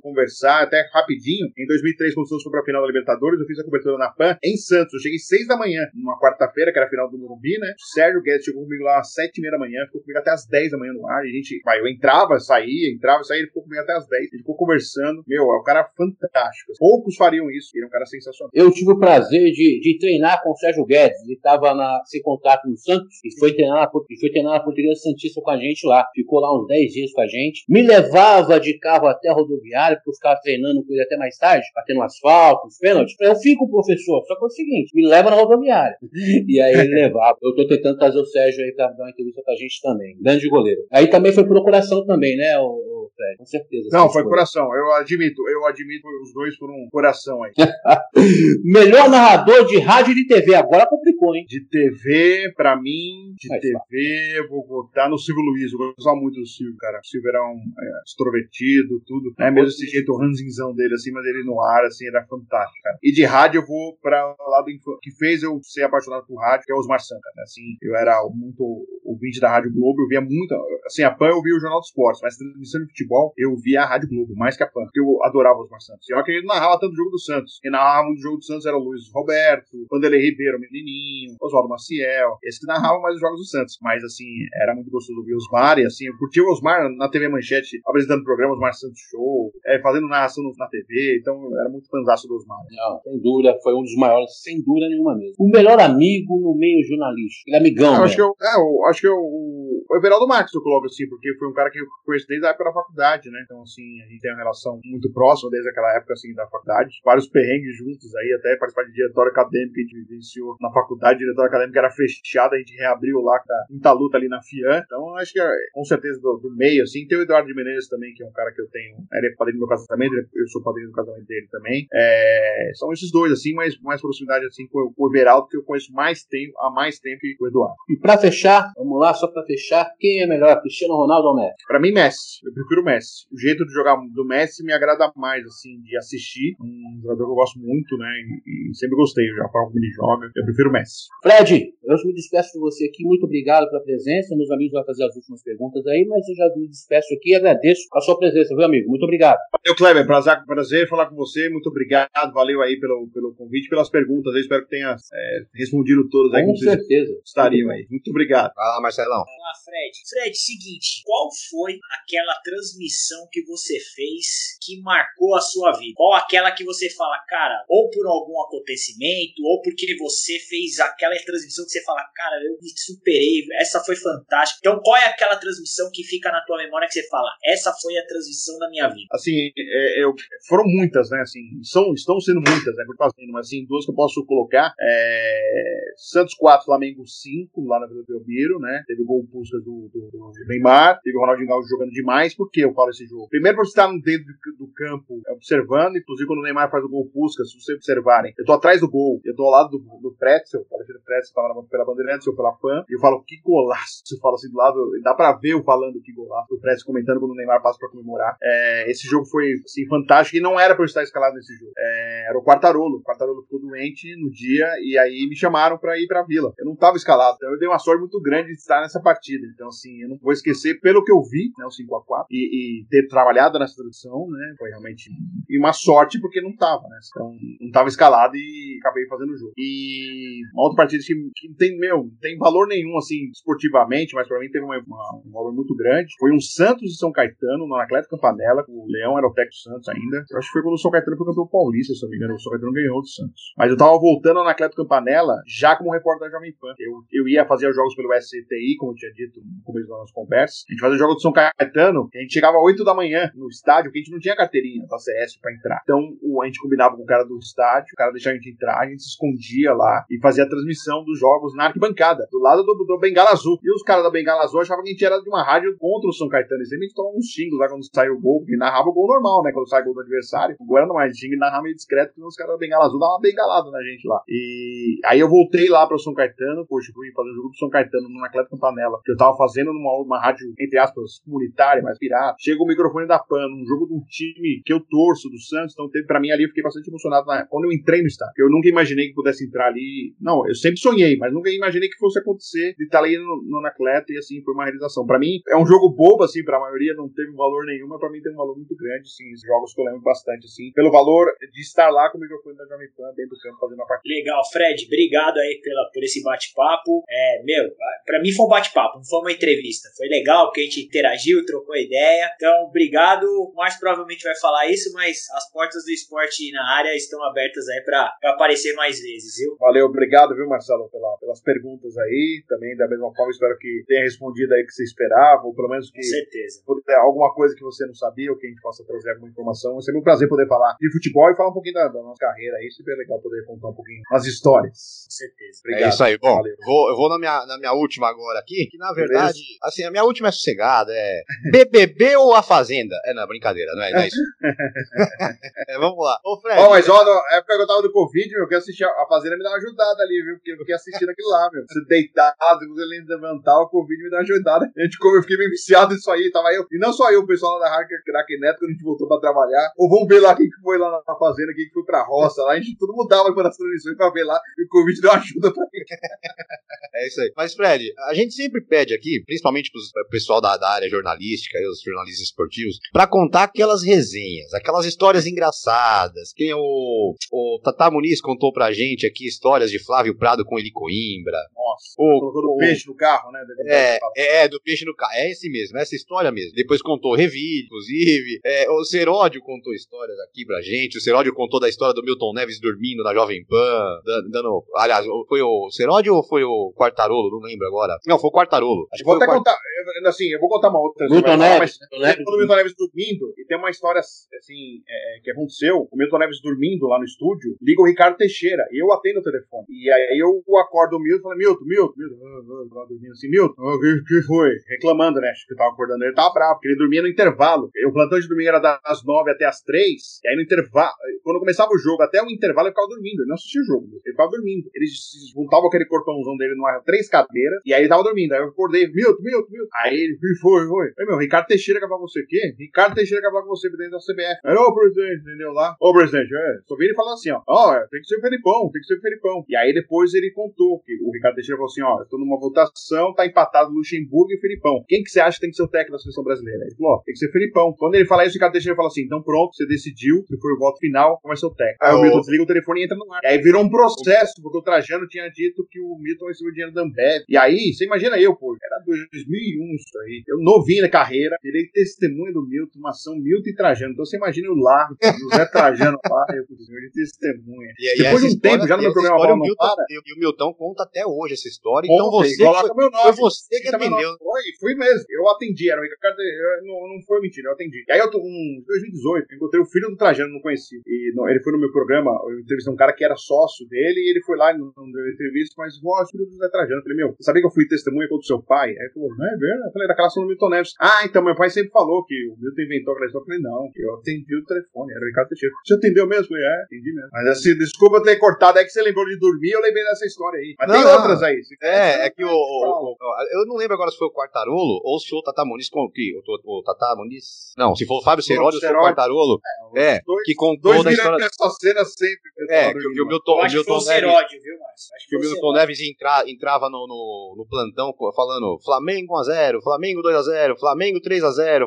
conversar até rapidinho. Em 2003, quando o Santos foi pra final da Libertadores, eu fiz a cobertura na PAN em Santos. Eu cheguei seis da manhã, numa quarta-feira, que era a final do Morumbi, né? O Sérgio Guedes chegou comigo lá às sete e meia da manhã, ficou comigo até às dez da manhã no ar. E a gente, vai, eu entrava, saía, entrava, saía, ele ficou comigo até às dez. A gente ficou conversando. Meu, é um cara fantástico. Poucos fariam isso. Ele é um cara sensacional. Eu tive o prazer de, de treinar com o Sérgio Guedes. Ele estava sem contato no Santos e foi treinar na, e foi treinar na Portuguesa Santista com a gente lá. Ficou lá uns 10 dias com a gente. Me levava de carro até a rodoviária, porque eu ficava treinando com ele até mais tarde, batendo asfalto, os pênaltis. Eu fico, professor, só que é o seguinte, me leva na rodoviária. [laughs] E aí ele levava. Eu tô tentando trazer o Sérgio aí pra dar uma entrevista com a gente também. Grande goleiro. Aí também foi procuração também, né, o Fred? Com certeza. Não, foi coração. Eu admito, eu admito, os dois foram coração aí. [laughs] Melhor narrador de rádio e de TV. Agora complicou, hein? De TV, pra mim, de TV, vou votar no Silvio Luiz. Eu gostava muito do Silvio, cara. O Silvio era um é, extrovertido, tudo. Né? Mesmo esse jeito ranzinzão dele, assim, mas ele no ar, assim, era fantástico, cara. E de rádio eu vou pra lado que fez eu ser apaixonado por rádio, que é o Osmar Sanca, né? Assim, eu era muito ouvinte da Rádio Globo, eu via muito. Assim, a PAN eu via o Jornal dos Esportes, mas transmissão de futebol futebol, eu via a Rádio Globo, mais que a PAN, porque eu adorava o Osmar Santos. E eu que ele narrava tanto o jogo do Santos. Quem narrava muito o jogo do Santos era o Luiz Roberto, Vanderlei Ribeiro, o Menininho, Oswaldo Maciel, esses que narravam mais os jogos do Santos. Mas, assim, era muito gostoso ouvir os Osmar, e assim, eu curti o Osmar na TV Manchete, apresentando programas, Osmar Santos Show, é, fazendo narração na TV, então era muito fanzaço do Osmar. Não, sem dúvida, foi um dos maiores, sem dúvida nenhuma mesmo. O melhor amigo no meio jornalístico, ele é amigão, eu né? acho que eu, é, eu acho que eu, o, o Everaldo Marques eu coloco assim, porque foi um cara que eu conheço desde a época da faculdade, né? Então, assim, a gente tem uma relação muito próxima desde aquela época, assim, da faculdade. Vários perrengues juntos aí, até participar de diretório acadêmico que a gente vivenciou na faculdade. Diretório acadêmico era fechado, a gente reabriu lá, tá, muita luta ali na FIAN. Então, acho que, com certeza, do, do, meio, assim. Tem o Eduardo de Menezes também, que é um cara que eu tenho. Ele é padrinho do meu casamento, eu sou padrinho do casamento dele também. É, são esses dois, assim, mas mais proximidade, assim, com, com o Everaldo, que eu conheço mais tempo, há mais tempo que o Eduardo. E pra fechar, vamos lá, só pra fechar, quem é melhor, Cristiano Ronaldo ou Messi? Pra mim, Messi. Eu prefiro o Messi. O jeito de jogar do Messi me agrada mais, assim, de assistir. Um jogador que eu gosto muito, né? E, e sempre gostei, já para como ele joga. Eu prefiro o Messi. Fred, eu me despeço de você aqui. Muito obrigado pela presença. Meus amigos vão fazer as últimas perguntas aí, mas eu já me despeço aqui e agradeço a sua presença, viu, amigo? Muito obrigado. Valeu, Kleber. Prazer, prazer falar com você. Muito obrigado. Valeu aí pelo, pelo convite, pelas perguntas. Eu espero que tenha é, respondido todas aí. Com certeza. Estariam aí. Muito obrigado. Lá, Marcelão. Vamos lá, Fred. Fred, seguinte. Qual foi aquela transmissão que você fez que marcou a sua vida? Qual aquela que você fala, cara, ou por algum acontecimento, ou porque você fez aquela transmissão que você fala, cara, eu me superei, essa foi fantástica. Então, qual é aquela transmissão que fica na tua memória que você fala, essa foi a transmissão da minha vida? Assim, é, eu, foram muitas, né? Assim, são, estão sendo muitas, né? Mas assim, duas que eu posso colocar. É, Santos 4, Flamengo 5, lá na Vila Belmiro, né? Teve o gol Puskas do, do, do, Neymar, teve o Ronaldinho Gaúcho jogando demais. Por que eu falo esse jogo? Primeiro, por estar dentro do, campo observando, inclusive quando o Neymar faz o gol Puskas, se vocês observarem, eu tô atrás do gol, eu tô ao lado do, do Pretzel, o Alexandre Pretzel tava na, pela Bandeirantes, eu pela PAN, e eu falo, que golaço! Eu falo assim do lado, dá pra ver eu falando que golaço, o Pretzel comentando quando o Neymar passa pra comemorar. É, esse jogo foi, assim, fantástico e não era pra eu estar escalado nesse jogo. É, era o Quartarolo, o Quartarolo ficou doente no dia e aí me chamaram pra ir pra Vila. Eu não tava escalado, então eu dei uma sorte muito grande de estar nessa partida. Então, assim, eu não vou esquecer pelo que eu vi, né, o 5x4, e, e ter trabalhado nessa tradução, né, foi realmente uma sorte porque não tava, né, então não tava escalado e acabei fazendo o jogo. E uma outra partida que, que tem, meu, tem valor nenhum, assim, esportivamente, mas pra mim teve uma, uma, um valor muito grande. Foi um Santos e São Caetano no Atlético Campanella, o Leão era o técnico Santos ainda. Eu acho que foi quando o São Caetano foi campeão paulista, se não me engano, o São Caetano ganhou do Santos. Mas eu tava voltando no Atlético Campanella já como repórter da Jovem Pan. Eu, eu ia fazer os jogos pelo SCTI, como eu tinha dito no começo das nossas conversas. A gente fazia o jogo do São Caetano, a gente chegava às 8 da manhã no estádio, porque a gente não tinha carteirinha da CS pra entrar. Então a gente combinava com o cara do estádio, o cara deixava a gente entrar, a gente se escondia lá e fazia a transmissão dos jogos na arquibancada, do lado do, do Bengala Azul. E os caras da Bengala Azul achavam que a gente era de uma rádio contra o São Caetano. E sempre a gente tomava uns xingos lá quando saiu o gol, porque narrava o gol normal, né? Quando sai o gol do adversário. O gol era mais xingo e narrava meio discreto, porque os caras da Bengala Azul davam uma bengalada na gente lá. E aí eu voltei lá para o São Caetano, poxa, fui fazer o jogo do São Caetano no Atlético Campanella, que eu tava fazendo numa uma rádio, entre aspas, comunitária, mais Chega o microfone da PAN, num jogo de um time que eu torço, do Santos, então teve pra mim ali, eu fiquei bastante emocionado na, quando eu entrei no estádio. Eu nunca imaginei que pudesse entrar ali. Não, eu sempre sonhei, mas nunca imaginei que fosse acontecer de estar ali no, no Anacleto e assim, foi uma realização. Pra mim, é um jogo bobo, assim, pra maioria não teve valor nenhum, mas pra mim tem um valor muito grande, assim, esses jogos que eu lembro bastante, assim, pelo valor de estar lá com o microfone da Jovem Pan dentro do campo fazendo a partida. Legal, Fred, obrigado aí pela, por esse bate-papo. É, meu, pra mim foi um bate-papo, não foi uma entrevista. Foi legal porque a gente interagiu, trocou ideia. Então, obrigado. O Márcio provavelmente vai falar isso, mas as portas do esporte na área estão abertas aí pra, pra aparecer mais vezes, viu? Valeu, obrigado, viu, Marcelo, pela, pelas perguntas aí. Também, da mesma forma, espero que tenha respondido aí o que você esperava, ou pelo menos que. Com certeza. Alguma coisa que você não sabia, ou que a gente possa trazer alguma informação. É sempre um prazer poder falar de futebol e falar um pouquinho da, da nossa carreira aí. Sempre é legal poder contar um pouquinho as histórias. Com certeza. Obrigado. É isso aí. Bom, eu vou, eu vou na, minha, na minha última agora aqui, que na verdade, Beleza. assim, a minha última é sossegada, é [laughs] BBB ou A Fazenda? É, não, brincadeira, não é, não é isso. [laughs] é, vamos lá. Ô, Fred. Ó, mas ó, na época que eu tava do Covid, meu, eu queria assistir a Fazenda me dá uma ajudada ali, viu? Porque eu queria assistir aquilo lá, meu. Você deitado, você levantar, o Covid me dá uma ajudada. A gente, como eu fiquei meio viciado nisso aí, tava eu. E não só eu, o pessoal lá da Rádio Crack Neto, quando a gente voltou pra trabalhar. Ou vamos ver lá quem que foi lá na Fazenda, quem que foi pra roça lá. A gente tudo mudava para as transmissões pra ver lá. E o Covid deu ajuda pra mim. [laughs] É isso aí. Mas, Fred, a gente sempre pede aqui, principalmente pro pessoal da, da área jornalística, os jornalistas esportivos, pra contar aquelas resenhas, aquelas histórias engraçadas. Quem o, o Tata Muniz contou pra gente aqui histórias de Flávio Prado com Eli Coimbra. Nossa, O- colocou do o- peixe no carro, né? É, é, é, do peixe no carro. É esse mesmo, essa história mesmo. Depois contou review, inclusive. É, o Seródio contou histórias aqui pra gente. O Seródio contou da história do Milton Neves dormindo na Jovem Pan, dan- dando. Aliás, foi o Seródio ou foi o Quartarolo? Não lembro agora. Não, foi o Quartarolo. Acho que Vou foi até o Quartarolo. contar, eu- assim, eu vou contar uma outra. Milton Neves. Mas Milton Neves. Quando o Milton Neves dormindo, e tem uma história assim é, que aconteceu, o Milton Neves dormindo lá no estúdio, liga o Ricardo Teixeira, e eu atendo o telefone. E aí eu acordo o Milton e falo, Milton, Milton, Milton, ah, ah, tava dormindo assim, Milton, o que, que foi? Reclamando, né? Acho que eu tava acordando ele, tava bravo, porque ele dormia no intervalo. O plantão de domingo era das nove até as três, e aí no intervalo, quando começava o jogo, até o intervalo ele ficava dormindo, ele não assistia o jogo, ele ficava dormindo. Ele se juntava aquele corpãozão dele numa três cadeiras, e aí ele tava dormindo. Aí eu acordei, Milton, Milton, Milton. Aí ele, que foi, foi. Aí, meu, Ricardo Teixeira quer falar com você o quê? Ricardo Teixeira quer falar com você dentro da CBF. Aí, ô, presidente, entendeu lá? Ô, presidente, é. Só vi ele falando assim, ó. Ó, é, tem que ser o Felipão, tem que ser o Felipão. E aí depois ele contou que o Ricardo Teixeira falou assim, ó, eu tô numa votação, tá empatado Luxemburgo e Felipão. Quem que você acha que tem que ser o técnico da seleção brasileira? Ele falou, ó, tem que ser Felipão. Quando ele fala isso, o Ricardo Teixeira fala assim, então pronto, você decidiu, que foi o voto final, vai ser o técnico. Aí Ah, o o- Milton desliga o telefone e entra no ar. E aí virou um processo, porque o Trajano tinha dito que o Milton recebeu dinheiro da Ambev. E aí, você imagina eu, pô, era 2001 isso aí. Eu novinho na carreira, testemunha do Milton, uma ação Milton e Trajano. Então você imagina eu lá, o Zé Trajano lá, [laughs] eu de testemunha. E, Depois de um tempo, já no meu programa história, o Não Milton, Para. e, o Milton conta até hoje essa história. Então Ontem, você foi, meu nome. foi você que atendeu. Foi, fui mesmo. Eu atendi, era eu- Não, não foi mentira, eu atendi. E aí eu tô em 2018, eu encontrei o filho do Trajano, não conheci. E no- ele foi no meu programa, eu entrevistei um cara que era sócio dele, e ele foi lá e não não deu entrevista, mas, ó, filho do Zé Trajano. Eu falei, meu, sabia que eu fui testemunha contra o seu pai? Aí ele falou, não é verdade? Eu falei, daquela ação do Milton Neves. Ah, então meu pai sempre falou que o Milton inventou aquela história. Eu falei, não, eu atendi o telefone, era o Ricardo Teixeira. Você atendeu mesmo? Eu falei, é, atendi mesmo. Mas assim, desculpa ter cortado, é que você lembrou de dormir, eu lembrei dessa história aí. Mas Não, tem não. outras aí. É, é que o, o- o- Eu não lembro agora se foi o Quartarolo ou se foi o Tata Muniz. Com, que, o, o, o Tata Muniz. Não, se for o Fábio Seródio ou se foi o. Quartarolo. É, dois- que contou Dois da história. essa cena sempre. É, que, o- que o Milton, Eu o acho que foi o Milton Neves. Seródio, viu? Acho Que o Milton Neves entra- entrava no, no, no plantão falando Flamengo 1x0, Flamengo 2x0, Flamengo 3x0,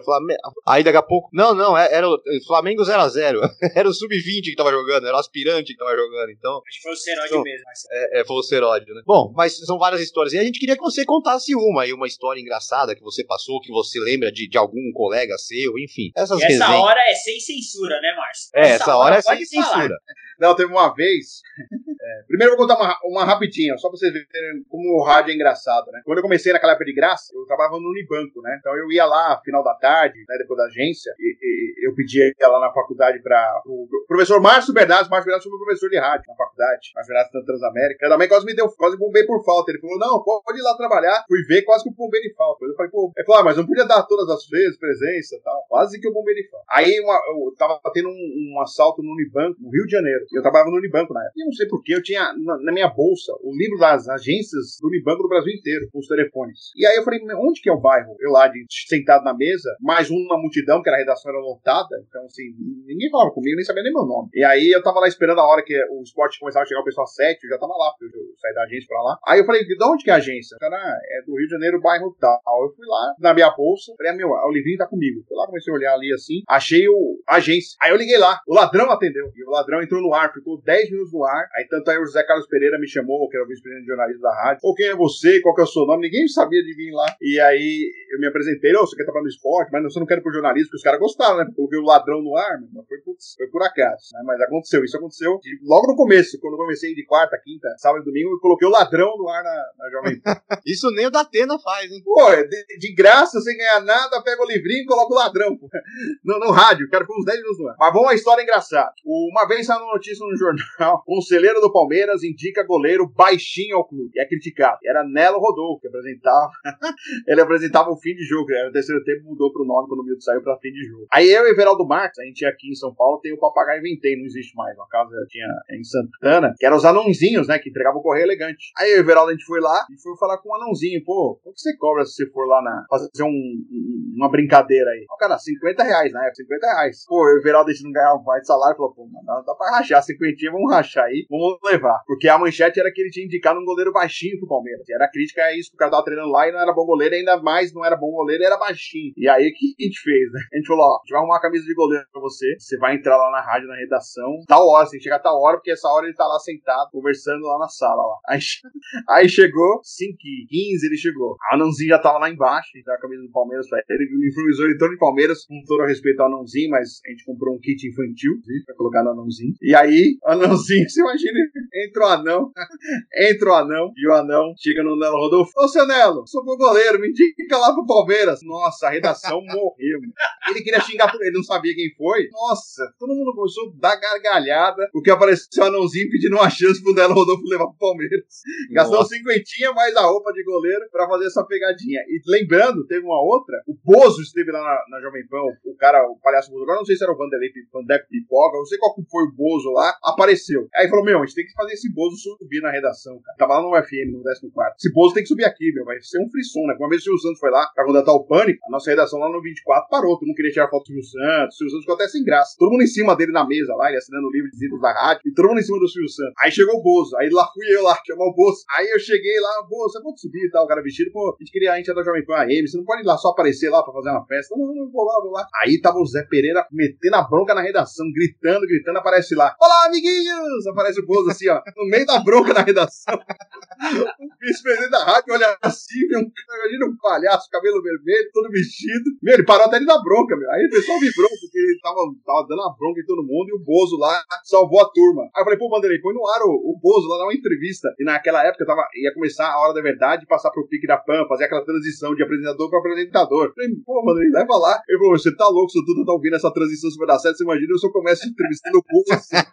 Flamengo. Aí daqui a pouco. Não, não, é- era o Flamengo 0x0. [laughs] Era o Sub-20 que tava jogando, era o aspirante que tava jogando. Então, Acho que foi o Seródio Então, mesmo, Marcelo. é, é, foi o Seródio, né? Bom, mas são várias histórias. E a gente queria que você contasse uma aí, uma história engraçada que você passou, que você lembra de, de algum colega seu, enfim. Essas E essa resenhas. hora é sem censura, né, Márcio? É, essa hora é sem falar. censura. Não, teve uma vez. é, primeiro eu vou contar uma, uma rapidinha, só pra vocês verem como o rádio é engraçado, né? Quando eu comecei naquela época de graça, eu trabalhava no Unibanco, né? Então eu ia lá, final da tarde, né, depois da agência, e, e eu pedia lá na faculdade para o professor Márcio Bernardes. Márcio Bernardes foi meu professor de rádio na faculdade. Márcio Bernardes da Transamérica. Ele também quase me deu, quase bombei por falta. Ele falou: não, pode ir lá trabalhar. Fui ver, quase que eu bombei de falta. Eu falei, pô, ele falou, ah, mas não podia dar todas as vezes presença tal. Quase que eu bombei de falta. Aí uma, eu tava tendo um, um assalto no Unibanco, no Rio de Janeiro. Eu trabalhava no Unibanco na época. E não sei porquê, eu tinha na, na minha bolsa o livro das agências do Unibanco do Brasil inteiro, com os telefones. E aí eu falei, "Mas onde que é o bairro? Eu lá, de, sentado na mesa, mais um na multidão, que era a redação era lotada. Então, assim, ninguém falava comigo, nem sabia nem meu nome. E aí eu tava lá esperando a hora que o esporte começava a chegar o pessoal às sete, eu já tava lá, eu saí da agência pra lá. Aí eu falei, de onde que é a agência? Cara, "Ah, é do Rio de Janeiro, bairro tal. Eu fui lá, na minha bolsa, falei, ah, meu, o livrinho tá comigo. Fui lá, comecei a olhar ali assim, achei o a agência. Aí eu liguei lá, o ladrão atendeu. E o ladrão entrou no ar, ficou 10 minutos no ar. Aí tanto aí o José Carlos Pereira me chamou, que era o vice-presidente de jornalismo da rádio. Ou quem é você? Qual que é o seu nome? Ninguém sabia de mim lá. E aí eu me apresentei, ô, você quer trabalhar no esporte? Mas você não quer ir pro jornalismo, porque os caras gostaram, né? Porque eu coloquei o ladrão no ar, mas foi, putz, foi por acaso. né? Mas aconteceu, isso aconteceu de- logo no começo, quando eu comecei de quarta, quinta, sábado e domingo, eu coloquei o ladrão no ar na, na Jovem Pan. [laughs] Isso nem o da Atena faz, hein? Pô, é de, de graça, sem ganhar nada, pega o livrinho e coloca o ladrão. [laughs] No, no rádio, quero foi uns 10 minutos no ar. Mas vamos uma história engraçada. Uma vez saiu uma notícia no jornal: [laughs] conselheiro do Palmeiras indica goleiro baixinho ao clube. E é criticado. Era Nelo Rodolfo, que apresentava. [laughs] ele apresentava o fim de jogo. Era o terceiro tempo, mudou pro nome quando o Milton saiu pra fim de jogo. Aí eu e Everaldo Marques, a gente aqui em São Paulo tem o Papagaio Ventei, não existe mais. Uma casa tinha em Santana, que eram os anãozinhos, né? Que entregavam o correio elegante. Aí eu e o Everaldo a gente foi lá e foi falar com um anãozinho. Pô, quanto você cobra se você for lá na. fazer um, um- uma brincadeira aí? O cara, 50 reais, né? 50 reais. Pô, eu e o Everaldo a gente não ganhava mais salário. Falou, pô, mano, dá pra rachar rachar a cinquentinha, vamos rachar aí, vamos levar. Porque a manchete era que ele tinha indicado um goleiro baixinho pro Palmeiras. E era crítica a isso, porque o cara tava treinando lá e não era bom goleiro, ainda mais não era bom goleiro, era baixinho. E aí o que a gente fez, né? A gente falou, ó, a gente vai arrumar uma camisa de goleiro pra você, você vai entrar lá na rádio, na redação, tal hora, você que chegar tal hora, porque essa hora ele tá lá sentado, conversando lá na sala, lá. Aí, [laughs] aí chegou, 5 e 15 ele chegou. A Anãozinho já tava lá embaixo, ele a camisa do Palmeiras pra ele, ele uniformizou ele todo de Palmeiras, com todo o respeito ao Anãozinho, mas a gente comprou um kit infantil, pra colocar no Anãozinho. E aí, o Anãozinho, [laughs] você imagina, entra o anão, [laughs] entra o anão, e o anão chega no Nelo Rodolfo, ô seu Nelo, sou bom goleiro, me indica lá pro Palmeiras. Nossa, a redação [laughs] morreu. Ele queria xingar por ele, não sabia quem foi. Nossa, todo mundo começou a dar gargalhada, porque apareceu o anãozinho pedindo uma chance pro Nelo Rodolfo levar pro Palmeiras. Gastou Nossa. cinquentinha mais a roupa de goleiro pra fazer essa pegadinha. E lembrando, teve uma outra, o Bozo esteve lá na, na Jovem Pan, o cara, o palhaço Bozo, agora não sei se era o Vanderlei Vandeco Pipoca, não sei qual foi o Bozo lá, apareceu. Aí falou, meu, a gente tem que fazer esse Bozo subir na redação, cara. Tava lá no UFM, no 14. Esse Bozo tem que subir aqui, meu, vai ser um frisson, né? Uma vez o Silvio Santos foi lá pra contratar o Pânico, a nossa redação lá no 24 parou, todo mundo queria tirar foto do Silvio Santos, o Silvio Santos ficou até sem graça. Todo mundo em cima dele na mesa lá, ele assinando o livro de visitas da rádio, e todo mundo em cima do Silvio Santos. Aí chegou o Bozo, aí lá fui eu lá, chamar o Bozo. Aí eu cheguei lá, Bozo, você pode subir e tal, o cara vestido, pô, a gente queria, a gente é da Jovem Pan AM, você não pode ir lá só aparecer lá pra fazer uma festa. Não, não, vou lá, vou lá. Aí tava o Zé Pereira metendo a bronca na redação, gritando, gritando, aparece lá. Olá, amiguinhos! Aparece o Bozo assim, ó, no meio da bronca na redação. o vice-presidente da rádio olha assim, um, imagina um palhaço, cabelo vermelho, todo vestido. Meu, ele parou até de dar bronca, meu. Aí o pessoal vibrou, porque ele tava, tava dando a bronca em todo mundo e o Bozo lá salvou a turma. Aí eu falei, pô, Vanderlei, põe no ar o, o Bozo lá, dar uma entrevista. E naquela época tava, ia começar a hora da verdade, passar pro pique da PAN, fazer aquela transição de apresentador para apresentador. Eu falei, pô, Vanderlei, leva lá. Ele falou, você tá louco, se tu tá ouvindo essa transição se vai dar certo, você imagina, eu só começo entrevistando o Bozo assim.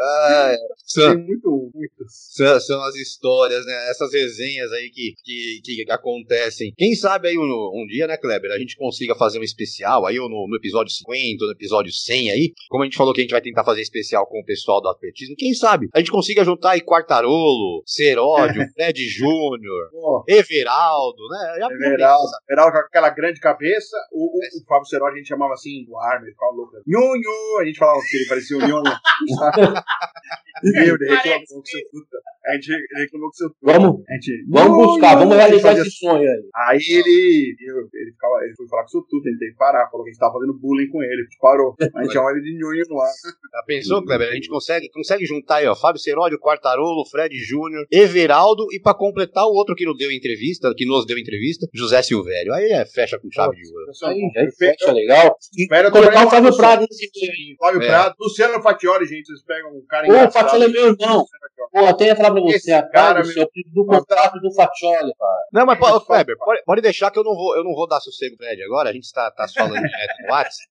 Ah, são, muito, muito. São, são, as histórias, né? Essas resenhas aí que, que, que acontecem. Quem sabe aí um, um, dia, né, Kleber, a gente consiga fazer um especial aí, ou no, no, episódio 50, no episódio 100 aí. Como a gente falou que a gente vai tentar fazer especial com o pessoal do atletismo, quem sabe a gente consiga juntar aí Quartarolo, Seródio, [laughs] Fred Júnior, oh. Everaldo, né? Já Everaldo, Everaldo com aquela grande cabeça. O, o, o Fábio Seródio a gente chamava assim, do Armer, ficava louco. Nhonho! A gente falava que ele parecia o Nhonho. [laughs] Meu, ele reclamou com seu puta. A gente reclamou com seu. Vamos, a gente, vamos buscar, vamos realizar esse sonho aí. Aí ele, ele, ficava, ele foi falar com o seu tudo, ele teve que parar, falou que a gente tava fazendo bullying com ele, parou. A gente chama ele de nhunho no ar. [laughs] Já pensou, Kleber? A gente consegue, consegue juntar aí, ó, Fábio Seródio, Quartarolo, Fred Júnior, Everaldo e pra completar o outro que não deu entrevista, que nos deu entrevista, José Silvério. Aí é, fecha com chave de ouro. Aí, aí fecha legal. Espera colocar o Fábio Prado nesse time. Fábio Prado, Luciano Fatioli, gente, vocês pegam um cara Ô, Fatioli é meu irmão. Pô, até ia você, Esse cara, meu... do contrato do Fatioli, cara. Não, mas, Kleber, pode, pode deixar que eu não vou, eu não vou dar sossego pra ele agora. A gente tá, tá falando direto no WhatsApp.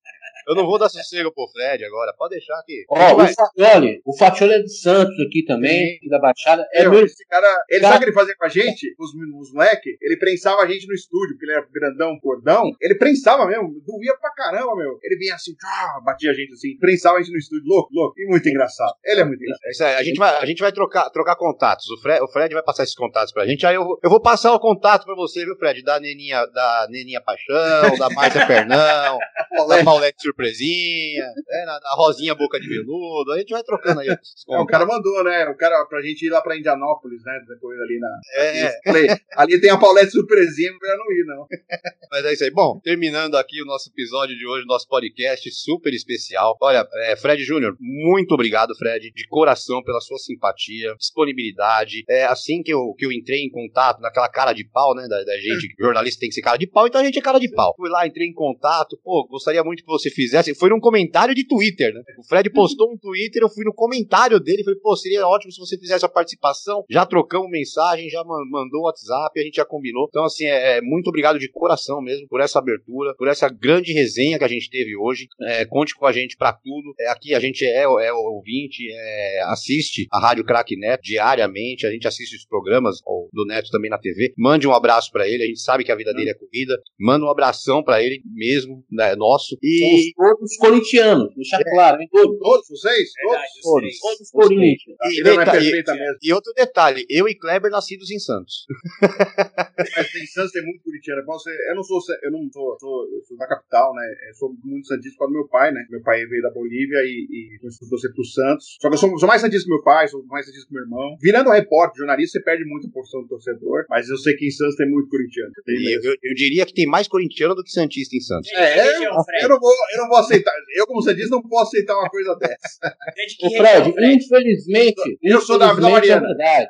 Eu não vou dar sossego pro Fred agora, pode deixar aqui. Ó, oh, o Fatioli, o Fatioli é de Santos aqui também, da Baixada. É meu, esse cara, ele cara... sabe o que ele fazia com a gente? Os, os moleques, ele prensava a gente no estúdio, porque ele era grandão, cordão. Ele prensava mesmo, doía pra caramba, meu. Ele vinha assim, ah, batia a gente assim, prensava a gente no estúdio, louco, louco. E muito engraçado. Ele é muito engraçado. É, a gente vai, a gente vai trocar, trocar contatos. O Fred, o Fred vai passar esses contatos pra gente. Aí eu, eu vou passar o contato pra você, viu, Fred? Da Neninha, da Neninha Paixão, da Márcia Fernão, [laughs] da Paulette Surpresinha é, na, na, Rosinha Boca de Veludo, a gente vai trocando aí. [laughs] É, o cara mandou, né? O cara, pra gente ir lá pra Indianópolis, né? Depois ali na. É. Falei, ali tem a Paulette surpresinha pra não ir, não. [laughs] Mas é isso aí. Bom, terminando aqui o nosso episódio de hoje, nosso podcast super especial. Olha, é, Fred Júnior, muito obrigado, Fred, de coração pela sua simpatia, disponibilidade. É assim que eu, que eu entrei em contato, naquela cara de pau, né? Da, da gente, jornalista tem que ser cara de pau, então a gente é cara de pau. Fui lá, entrei em contato, pô, gostaria muito que você fizesse. Foi num comentário de Twitter, né? O Fred postou um Twitter, eu fui no comentário dele, falei, pô, seria ótimo se você fizesse a participação. Já trocamos mensagem, já mandou WhatsApp, a gente já combinou. Então, assim, é, é, muito obrigado de coração mesmo por essa abertura, por essa grande resenha que a gente teve hoje. É, conte com a gente para tudo. É, aqui a gente é, é ouvinte, é, assiste a Rádio Crack Net diariamente, a gente assiste os programas, do Neto também na TV. Mande um abraço para ele, a gente sabe que a vida dele é corrida. Manda um abração para ele mesmo, né, nosso. E... Somos todos corintianos, deixar é. claro, hein? Todos, todos vocês? Verdade, todos. Todos, todos Corinthians. E, e, é e, outro detalhe, eu e Kleber nascidos em Santos. [laughs] Mas tem Santos, tem muito corintiano. Eu não sou, eu não sou, sou, eu sou da capital, né? Eu sou muito santista por do meu pai, né? Meu pai veio da Bolívia e, e começou a torcer pro Santos. Só que eu sou, sou mais santista que meu pai, sou mais santista que meu irmão. Virando repórter, jornalista, você perde muita porção do torcedor, mas eu sei que em Santos tem muito corintiano. Tem eu, eu, eu, diria que tem mais corintiano do que santista em Santos. É, eu, eu, não vou, eu não vou aceitar. Eu, como santista, não posso aceitar uma coisa dessa. [laughs] o Fred, infelizmente. Eu sou da Vila Mariana. É verdade.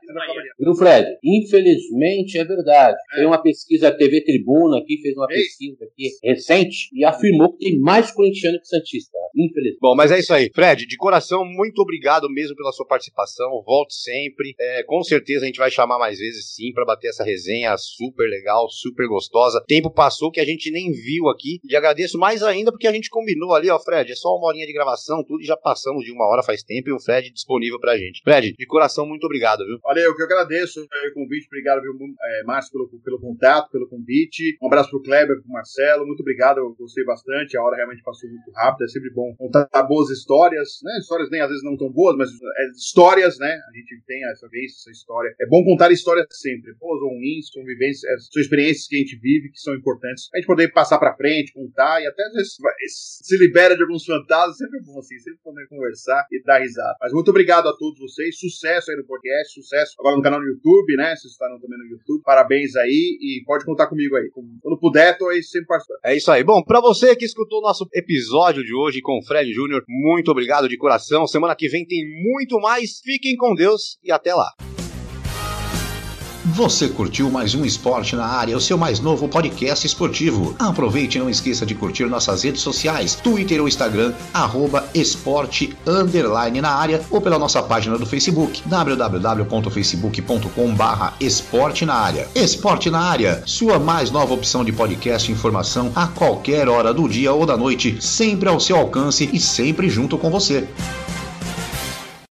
Viu, Fred? Infelizmente é verdade. É. Tem uma pesquisa, a TV Tribuna aqui fez uma Ei. pesquisa aqui recente e afirmou que tem mais corintiano que Santista. Infelizmente. Bom, mas é isso aí. Fred, de coração, muito obrigado mesmo pela sua participação. Volte sempre. É, com certeza a gente vai chamar mais vezes sim para bater essa resenha super legal, super gostosa. Tempo passou que a gente nem viu aqui e agradeço mais ainda porque a gente combinou ali, ó, Fred, é só uma horinha de gravação, tudo e já passamos de uma hora faz tempo e o Fred disponível pra gente. Fred, de coração, muito obrigado, viu? Olha, eu que agradeço o convite. Obrigado, viu, é, Márcio, pelo, pelo contato, pelo convite. Um abraço pro Kleber, pro Marcelo. Muito obrigado, eu gostei bastante. A hora realmente passou muito rápido. É sempre bom contar boas histórias, né? Histórias nem às vezes não tão boas, mas é, histórias, né? A gente tem essa vez, essa história. É bom contar histórias sempre, boas ou ruins, convivências, é, são experiências que a gente vive que são importantes. A gente poder passar pra frente, contar e até às vezes se libera de alguns fantasmas. Sempre é bom assim, sempre poder conversar e dar risada. Mas muito obrigado a todos vocês. Sucesso aí no podcast, sucesso agora no canal no YouTube, né? Vocês estarão também no YouTube. Parabéns aí e pode contar comigo aí. Quando puder, tô aí sempre participando. É isso aí. Bom, pra você que escutou o nosso episódio de hoje com o Fred Júnior, muito obrigado de coração. Semana que vem tem muito mais. Fiquem com Deus e até lá. Você curtiu mais um Esporte na Área, o seu mais novo podcast esportivo. Aproveite e não esqueça de curtir nossas redes sociais, Twitter ou Instagram, arroba esporte underline na área ou pela nossa página do Facebook, www.facebook.com barra esporte na área. Esporte na Área, sua mais nova opção de podcast e informação a qualquer hora do dia ou da noite, sempre ao seu alcance e sempre junto com você.